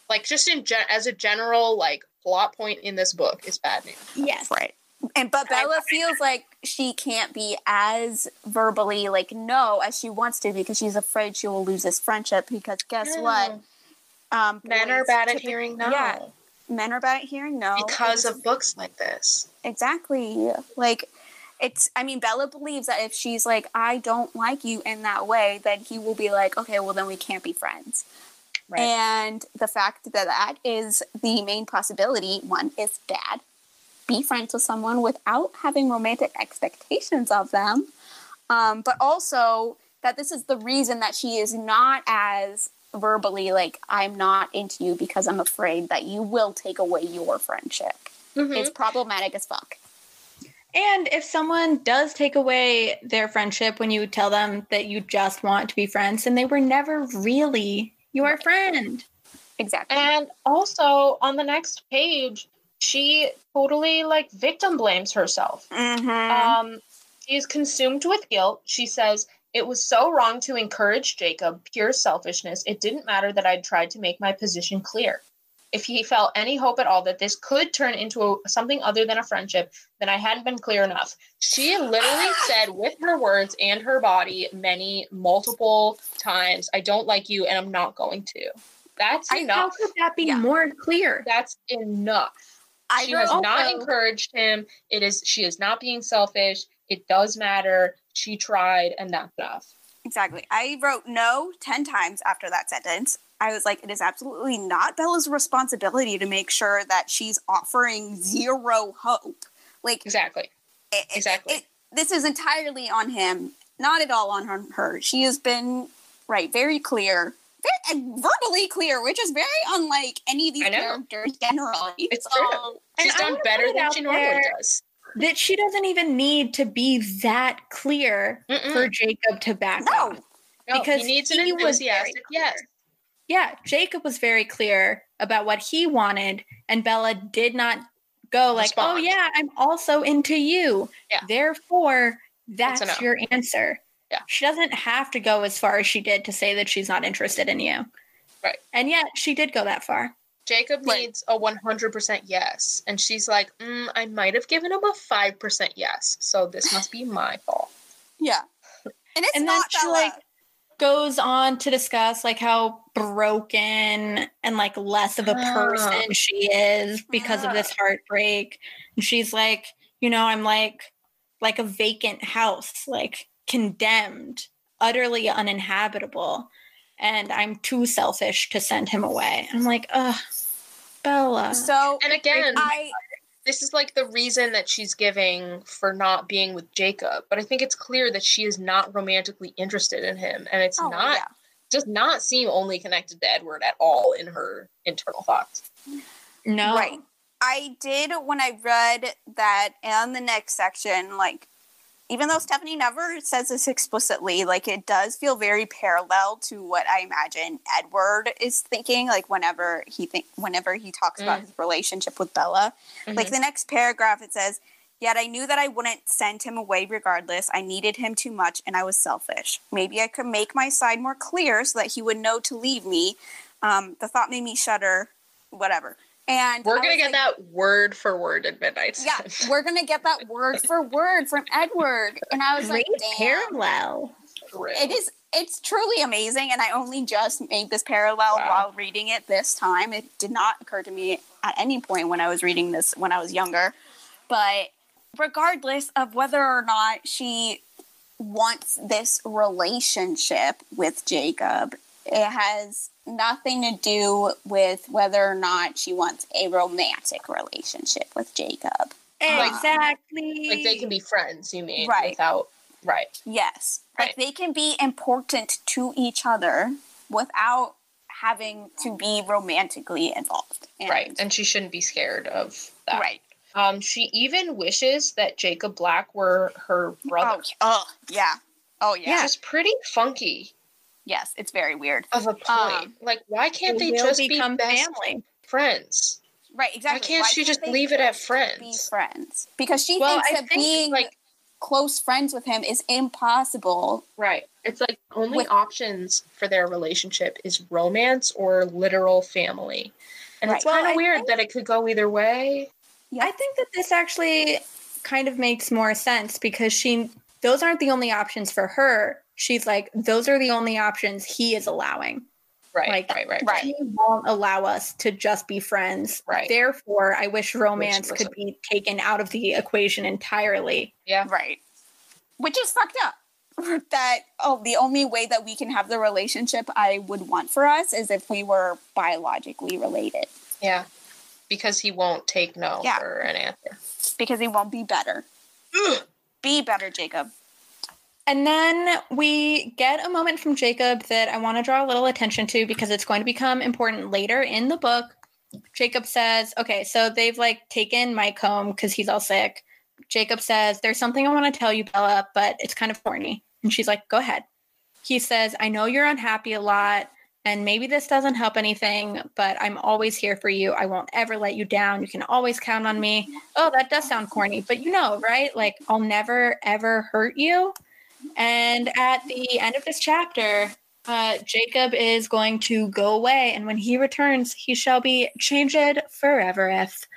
S3: Like just in gen- as a general like plot point in this book is bad news.
S1: Yes.
S2: Right. And but Bella feels like she can't be as verbally like no as she wants to because she's afraid she will lose this friendship because guess what? Um
S3: Men are bad at hearing no.
S2: Yeah. Men are bad at hearing no.
S3: because of books like this.
S2: exactly like it's I mean Bella believes that if she's like I don't like you in that way then he will be like okay well then we can't be friends. right. And the fact that that is the main possibility one is bad Be friends with someone without having romantic expectations of them. Um, but also that this is the reason that she is not as verbally like, I'm not into you because I'm afraid that you will take away your friendship.
S3: Mm-hmm.
S2: It's problematic as fuck.
S1: And if someone does take away their friendship when you tell them that you just want to be friends, and they were never really your friend.
S2: Exactly.
S3: And also on the next page, she totally like victim blames herself.
S2: Mhm.
S3: Um, she's consumed with guilt. She says, It was so wrong to encourage Jacob, pure selfishness. It didn't matter that I'd tried to make my position clear. If he felt any hope at all that this could turn into a, something other than a friendship, then I hadn't been clear enough. She literally said, with her words and her body, many, multiple times, I don't like you and I'm not going to. That's
S2: I-
S1: How could that be
S2: Yeah.
S1: more clear?
S3: That's enough
S2: I
S3: she has
S2: wrote-
S3: not encouraged him. It is she is not being selfish. It does matter. She tried, and that's enough.
S2: Exactly. I wrote no 10 times after that sentence. I was like, it is absolutely not Bella's responsibility to make sure that she's offering zero hope. Like,
S3: Exactly.
S2: it- it-
S3: Exactly.
S2: it- this is entirely on him, not at all on her. her. She has been, right, very clear, very, and verbally clear, which is very unlike any of these characters generally.
S3: It's
S2: So,
S3: true.
S1: And
S3: She's done better than
S1: out
S3: she normally
S1: there-
S3: does.
S1: That she doesn't even need to be that clear
S3: Mm-mm.
S1: for Jacob to back
S2: No.
S1: off.
S3: No,
S1: because
S3: he needs an
S1: he was very
S3: enthusiastic yes.
S1: Yeah, Jacob was very clear about what he wanted, and Bella did not go like, "Oh yeah, I'm also into you."
S3: Yeah.
S1: Therefore,
S3: That's
S1: that's, your answer.
S3: Yeah.
S1: She doesn't have to go as far as she did to say that she's not interested in you.
S3: Right.
S1: And yet she did go that far.
S3: Jacob
S2: Right.
S3: needs a 100% yes. And she's like, mm, I might have given him a 5% yes. So this must be my fault.
S2: Yeah. And it's
S1: and then
S2: not
S1: she
S2: Bella.
S1: like goes on to discuss like how broken and like less of a
S3: Ah.
S1: person she is because of this heartbreak and she's like you know i'm like like a vacant house like condemned utterly uninhabitable and I'm too selfish to send him away. I'm like, ugh, Bella.
S2: So
S3: And again,
S2: I
S3: this is like the reason that she's giving for not being with Jacob. But I think it's clear that she is not romantically interested in him, and it's
S2: oh,
S3: not
S2: yeah.
S3: does not seem only connected to Edward at all in her internal thoughts.
S1: no.
S2: Right. I did when I read that and the next section, like even though Stephenie never says this explicitly, like it does feel very parallel to what I imagine Edward is thinking, like whenever he think whenever he talks about
S3: Mm.
S2: his relationship with Bella. Like the next paragraph it says, Yet I knew that I wouldn't send him away regardless. I needed him too much and I was selfish. Maybe I could make my side more clear so that he would know to leave me. Um, the thought made me shudder, whatever. And
S3: we're gonna get
S2: like,
S3: that word for word at midnight.
S2: Yeah, we're gonna get that word for word from Edward. And I was
S1: Great
S2: like, damn.
S1: parallel.
S2: It is it's truly amazing and I only just made this parallel
S3: Wow.
S2: while reading it this time. It did not occur to me at any point when I was reading this when I was younger. But regardless of whether or not she wants this relationship with Jacob, it has nothing to do with whether or not she wants a romantic relationship with Jacob.
S1: Exactly.
S3: like they can be friends. You mean
S2: Right.
S3: without right?
S2: Yes.
S3: Right.
S2: Like they can be important to each other without having to be romantically involved. And-
S3: right, and she shouldn't be scared of that.
S2: Right.
S3: Um, she even wishes that Jacob Black were her brother.
S2: Oh, oh, yeah. Oh, yeah.
S3: Which is pretty funky
S2: Yes, it's very weird.
S3: of a point.
S2: Um,
S3: like, why can't they
S1: will
S3: just be
S1: become
S3: best
S1: family.
S3: friends?
S2: Right, exactly.
S3: Why can't she just
S2: they
S3: leave it at
S2: Be
S3: friends?
S2: friends. Because she
S1: Well,
S2: thinks
S1: I
S2: that
S1: think,
S2: being
S3: like-
S2: close friends with him is impossible.
S3: Right. It's like only
S2: With-
S3: options for their relationship is romance or literal family. And it's kind of
S1: I
S3: weird
S1: think-
S3: that it could go either way. Yeah.
S1: I think that this actually kind of makes more sense because she those aren't the only options for her. She's like, those are the only options he is allowing.
S3: Right.
S1: Like,
S3: right, right,
S2: right.
S3: right.
S1: He won't allow us to just be friends.
S3: Right.
S1: Therefore, I wish romance
S3: versa.
S1: could be taken out of the equation entirely.
S3: Yeah.
S2: Right. Which is fucked up. that oh the only way that we can have the relationship I would want for us is if we were biologically related.
S3: Yeah. Because he won't take no
S2: Yeah.
S3: for an answer.
S2: Because he won't be better. Be better, Jacob.
S1: And then we get a moment from Jacob that I want to draw a little attention to because it's going to become important later in the book. Jacob says, okay, so they've like taken Mike home because he's all sick. Jacob says, there's something I want to tell you, Bella, but it's kind of corny. And she's like, go ahead. He says, I know you're unhappy a lot, and maybe this doesn't help anything, but I'm always here for you. I won't ever let you down. You can always count on me. Oh, that does sound corny, but you know, right? Like, I'll never, ever hurt you. And at the end of this chapter, uh, Jacob is going to go away, and when he returns, he shall be changed forever. If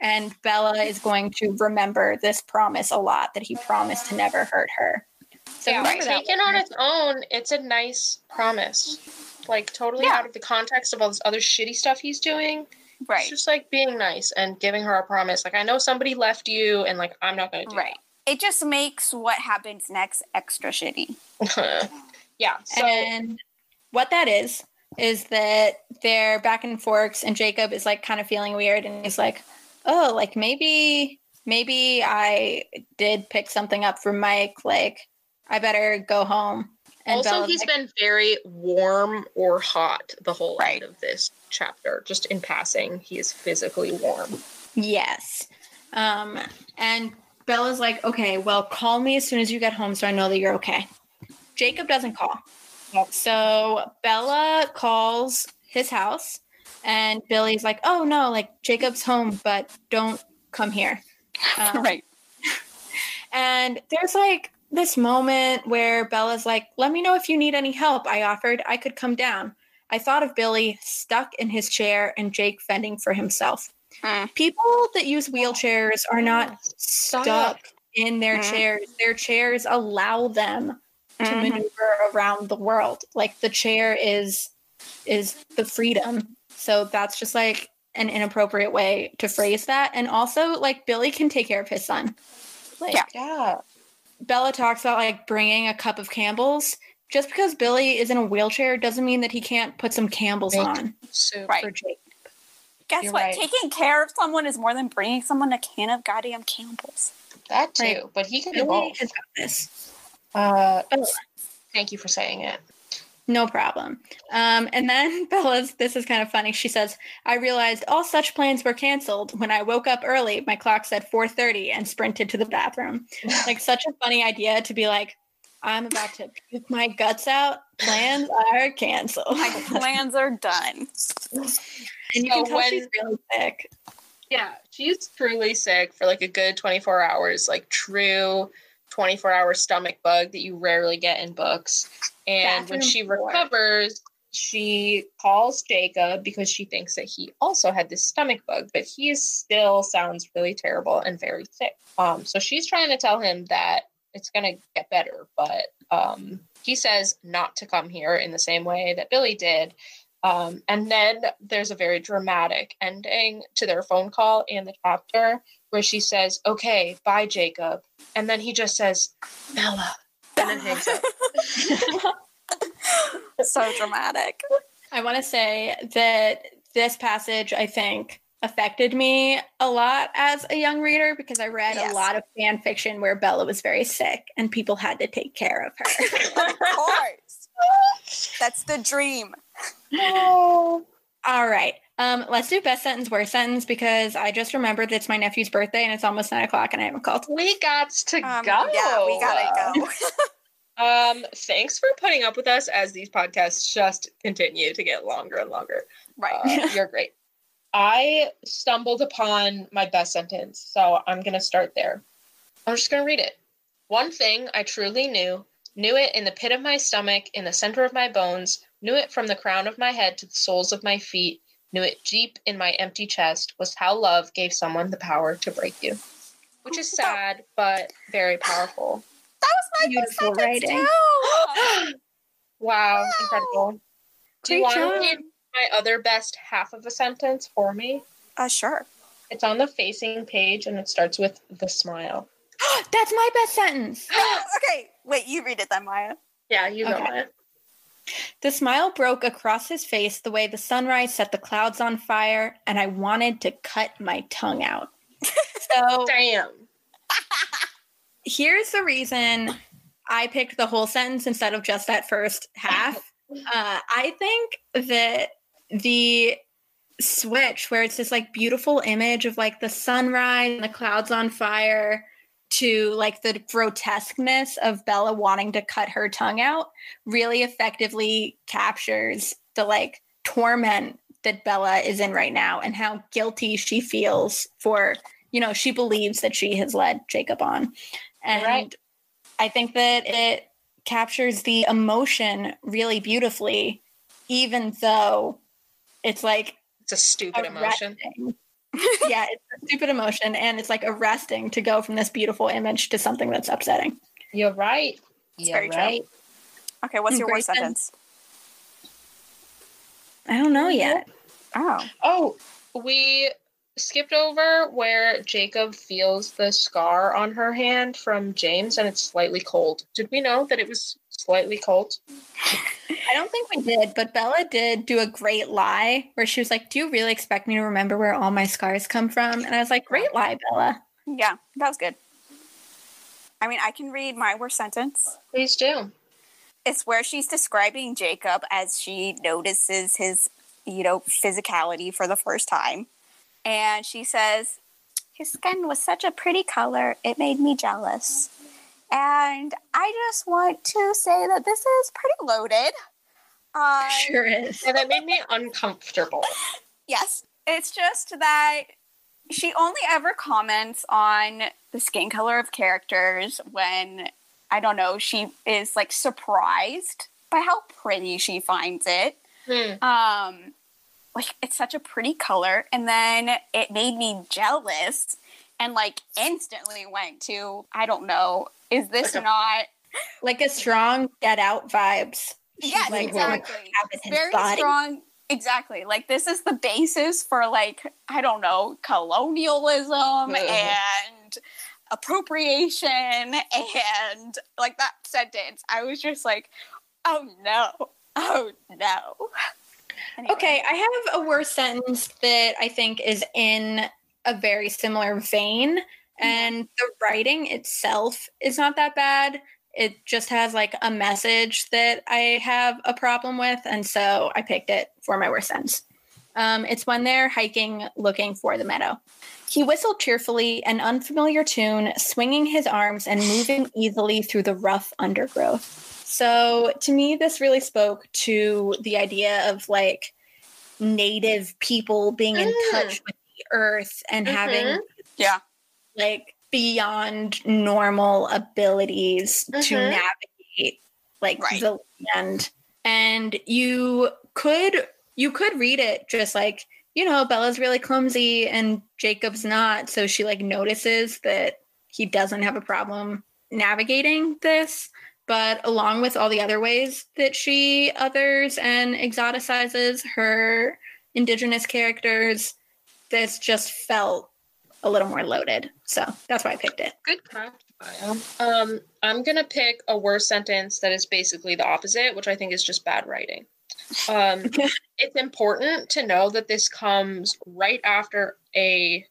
S1: and Bella is going to remember this promise a lot that he promised to never hurt her. So
S3: yeah,
S1: that
S3: taken on its own, it's a nice promise. Like totally
S2: Yeah.
S3: out of the context of all this other shitty stuff he's doing.
S2: Right.
S3: It's just like being nice and giving her a promise. Like I know somebody left you, and like I'm not gonna do
S2: Right. It just makes what happens next extra shitty.
S3: yeah. So
S1: and what that is is that they're back and Forks, and Jacob is like kind of feeling weird, and he's like, "Oh, like maybe, maybe I did pick something up from Mike. Like, I better go home." And
S3: also
S1: Bella's
S3: he's
S1: like,
S3: been very warm or hot the whole
S2: Right.
S3: end of this chapter. Just in passing, he is physically warm.
S1: Yes. Um, and Bella's like, okay, well, call me as soon as you get home so I know that you're okay. Jacob doesn't call. So Bella calls his house, and Billy's like, oh no, like Jacob's home, but don't come here. Um,
S2: right.
S1: And there's like this moment where Bella's like, let me know if you need any help. I offered I could come down. I thought of Billy stuck in his chair and Jake fending for himself.
S2: Mm.
S1: People that use wheelchairs are not
S3: Stop.
S1: stuck in their
S2: Mhm.
S1: chairs. Their chairs allow them to
S2: Mhm.
S1: maneuver around the world. Like the chair is is the freedom. So that's just like an inappropriate way to phrase that. And also like Billy can take care of his son. Like
S2: Yeah.
S3: Yeah.
S1: Bella talks about like bringing a cup of Campbell's just because Billy is in a wheelchair doesn't mean that he can't put some Campbell's
S3: Make
S1: on
S3: soup.
S2: Right.
S1: for Jake.
S2: Guess
S3: You're
S2: what?
S3: right.
S2: Taking care of someone is more than bringing someone a can of goddamn Campbell's.
S3: That too,
S1: Right.
S3: but he can do
S1: Billy
S3: both.
S1: has got this.
S3: Uh,
S1: Oh.
S3: thank you for saying it.
S1: No problem. Um, and then Bella's, this is kind of funny. She says, I realized all such plans were canceled. When I woke up early, my clock said 4.30 and sprinted to the bathroom. like such a funny idea to be like, I'm about to puke my guts out. Plans are canceled.
S2: My plans are done.
S1: and you
S3: So
S1: can tell
S3: when-
S1: she's really sick.
S3: Yeah, she's truly sick for like a good 24 hours, like true 24 hour stomach bug that you rarely get in books. And when she
S1: floor.
S3: recovers, she calls Jacob because she thinks that he also had this stomach bug, but he still sounds really terrible and very sick. Um, so she's trying to tell him that it's gonna get better, but um, he says not to come here in the same way that Billy did. Um, and then there's a very dramatic ending to their phone call in the chapter where she says, Okay, bye, Jacob. And then he just says, Bella. And then hangs up.
S2: so dramatic.
S1: I want to say that this passage, I think, affected me a lot as a young reader because I read
S2: Yes.
S1: a lot of fan fiction where Bella was very sick and people had to take care of her.
S2: Of course. That's the dream.
S3: Oh.
S1: All right. Um, let's do best sentence, worst sentence because I just remembered that it's my nephew's birthday and it's almost nine o'clock and I haven't called.
S3: We got to
S2: Um,
S3: go.
S2: Yeah, we gotta go.
S3: Um, thanks for putting up with us as these podcasts just continue to get longer and longer.
S2: right.
S3: Uh, you're great. I stumbled upon my best sentence, so I'm going to start there. I'm just going to read it. One thing I truly knew, knew it in the pit of my stomach, in the center of my bones, knew it from the crown of my head to the soles of my feet, knew it deep in my empty chest, was how love gave someone the power to break you. Which is sad, but very powerful.
S2: That was my
S1: Beautiful
S2: best sentence
S1: writing.
S2: too.
S3: Wow, incredible. Do you want
S1: job.
S3: to read my other best half of a sentence for me?
S2: Uh, sure.
S3: It's on the facing page and it starts with the smile.
S1: That's my best sentence.
S2: okay, wait, you read it then, Maya.
S3: Yeah, you know
S1: Okay.
S3: it.
S1: The smile broke across his face the way the sunrise set the clouds on fire, and I wanted to cut my tongue out. So
S3: Damn.
S1: here's the reason I picked the whole sentence instead of just that first half. Uh, I think that the switch where it's this like beautiful image of like the sunrise and the clouds on fire to like the grotesqueness of Bella wanting to cut her tongue out really effectively captures the like torment that Bella is in right now and how guilty she feels for, you know, she believes that she has led Jacob on. And
S3: Right.
S1: I think that it captures the emotion really beautifully, even though it's like
S3: It's a stupid emotion.
S1: yeah, it's a stupid emotion, and it's like arresting to go from this beautiful image to something that's upsetting.
S3: You're right.
S2: It's
S3: You're
S2: very true.
S3: right.
S2: Okay, what's your worst
S1: Great
S2: sentence?
S1: I don't know yet.
S2: Oh.
S3: Oh, we skipped over where Jacob feels the scar on her hand from James and it's slightly cold. Did we know that it was slightly cold?
S1: I don't think we did, but Bella did do a great lie where she was like, "Do you really expect me to remember where all my scars come from?" And I was like, "Great lie, Bella."
S2: Yeah, that was good. I mean, I can read my worst sentence.
S3: Please do.
S2: It's where she's describing Jacob as she notices his, you know, physicality for the first time. And she says, His skin was such a pretty color, it made me jealous. And I just want to say that this is pretty loaded. Uh,
S1: Sure is.
S3: And that made me uncomfortable.
S2: Yes. It's just that she only ever comments on the skin color of characters when, I don't know, she is like surprised by how pretty she finds it.
S3: Hmm.
S2: Um, like it's such a pretty color. And then it made me jealous and like instantly went to, I don't know, is this
S3: Like a-
S2: not
S1: Like a strong get out vibes.
S2: Yeah,
S1: like,
S2: exactly.
S1: have in his
S2: very
S1: body.
S2: strong exactly like this is the basis for like i don't know colonialism
S3: Ugh.
S2: and appropriation and like that sentence i was just like Oh no. Oh no. Anyway.
S1: Okay, I have a worse sentence that I think is in a very similar vein. And the writing itself is not that bad. It just has like a message that I have a problem with. And so I picked it for my worst sentence. Um, it's when they're hiking looking for the meadow. He whistled cheerfully, an unfamiliar tune, swinging his arms and moving easily through the rough undergrowth. So to me, this really spoke to the idea of like native people being in
S3: Mm.
S1: touch with earth and having
S3: Mhm.
S2: Yeah.
S1: like beyond normal abilities to
S3: Mhm.
S1: navigate like
S2: Right.
S1: the land. And you could you could read it just like, you know, Bella's really clumsy and Jacob's not. So she like notices that he doesn't have a problem navigating this. But along with all the other ways that she others and exoticizes her indigenous characters, this just felt a little more loaded. So that's why I picked it.
S3: Good Maya. Um, I'm gonna pick a worse sentence that is basically the opposite, which I think is just bad writing. Um, it's important to know that this comes right after a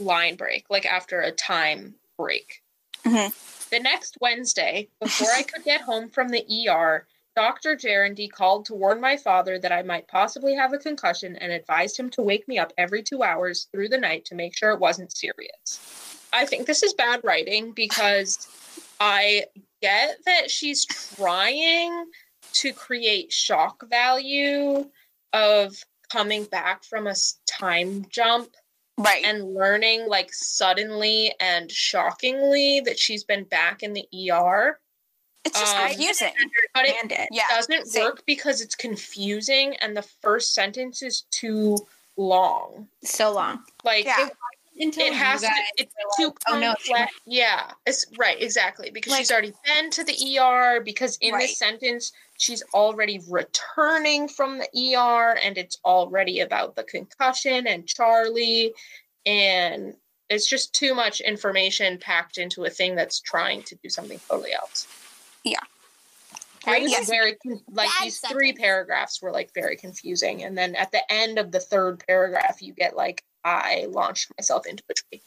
S3: line break, like after a time break.
S2: Mhm.
S3: The next Wednesday, before I could get home from the ER, Dr. Gerandy called to warn my father that I might possibly have a concussion and advised him to wake me up every two hours through the night to make sure it wasn't serious. I think this is bad writing because I get that she's trying to create shock value of coming back from a time jump
S2: Right.
S3: and learning like suddenly and shockingly that she's been back in the ER.
S2: It's just
S3: um,
S2: confusing.
S3: But it
S1: And it.
S2: Yeah.
S3: doesn't
S2: same.
S3: work because it's confusing and the first sentence is too long.
S1: So long.
S3: Like
S2: Yeah.
S1: Until
S3: it has to it's too
S1: like, oh no, she
S3: complex. yeah it's right exactly because
S2: Like-
S3: she's already been to the er because in
S2: Right.
S3: this sentence she's already returning from the er and it's already about the concussion and charlie and it's just too much information packed into a thing that's trying to do something totally else
S2: Yeah.
S3: I was
S2: Yes.
S3: very like
S2: Bad
S3: these three
S2: sentence.
S3: paragraphs were like very confusing, and then at the end of the third paragraph, you get like I launched myself into a tree.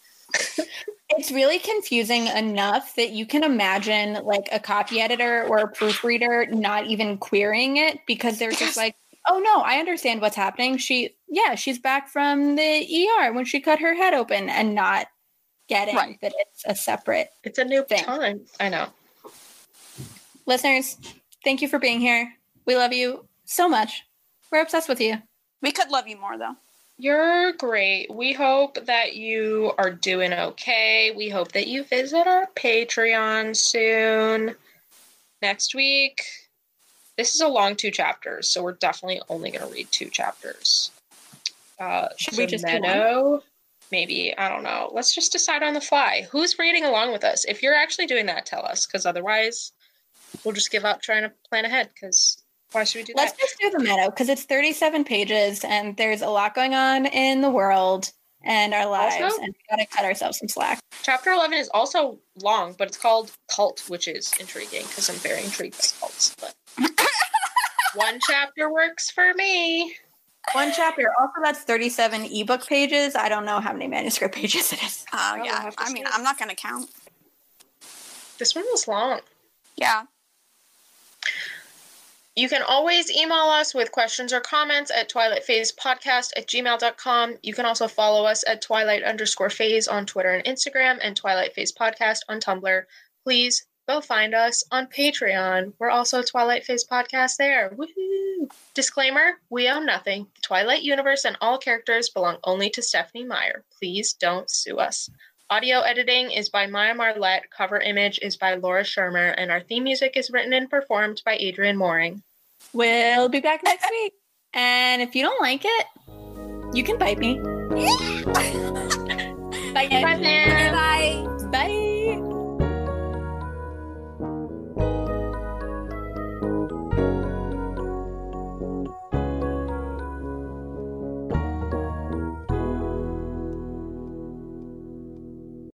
S1: It's really confusing enough that you can imagine like a copy editor or a proofreader not even querying it because they're just like, oh no, I understand what's happening. She, yeah, she's back from the ER when she cut her head open and not getting
S2: Right.
S1: that it's a separate.
S3: It's a new
S1: Thing.
S3: time. I know.
S1: Listeners, thank you for being here. We love you so much. We're obsessed with you.
S2: We could love you more though.
S3: You're great. We hope that you are doing okay. We hope that you visit our Patreon soon. Next week, this is a long two chapters, so we're definitely only going to read two chapters. Uh,
S1: Should we just do one?
S3: Meadow, maybe I don't know. Let's just decide on the fly. Who's reading along with us? If you're actually doing that, tell us, because otherwise, we'll just give up trying to plan ahead. Because why should we do that?
S1: Let's just do the meadow because it's 37 pages and there's a lot going on in the world and our lives,
S3: Also-
S1: and we gotta cut ourselves some slack.
S3: Chapter 11 is also long, but it's called Cult, which is intriguing because I'm very intrigued by cults. But one chapter works for me.
S1: One chapter. Also, that's 37 ebook pages. I don't know how many manuscript pages it is.
S2: Oh
S3: we'll
S2: yeah. I mean,
S3: see.
S2: I'm not gonna count.
S3: This one was long.
S2: Yeah.
S3: You can always email us with questions or comments at twilightphasepodcast at gmail.com. You can also follow us at twilight underscore phase on Twitter and Instagram and Twilight Phase Podcast on Tumblr. Please go find us on Patreon. We're also Twilight Phase Podcast there. Woohoo! Disclaimer We own nothing. The Twilight universe and all characters belong only to Stephenie Meyer. Please don't sue us. Audio editing is by Maya Marlette. Cover image is by Laura Shermer. And our theme music is written and performed by Adrian Mooring.
S1: We'll be back next week. And if you don't like it, you can bite me. Bye.
S3: Bye, man.
S2: Bye.
S1: Bye.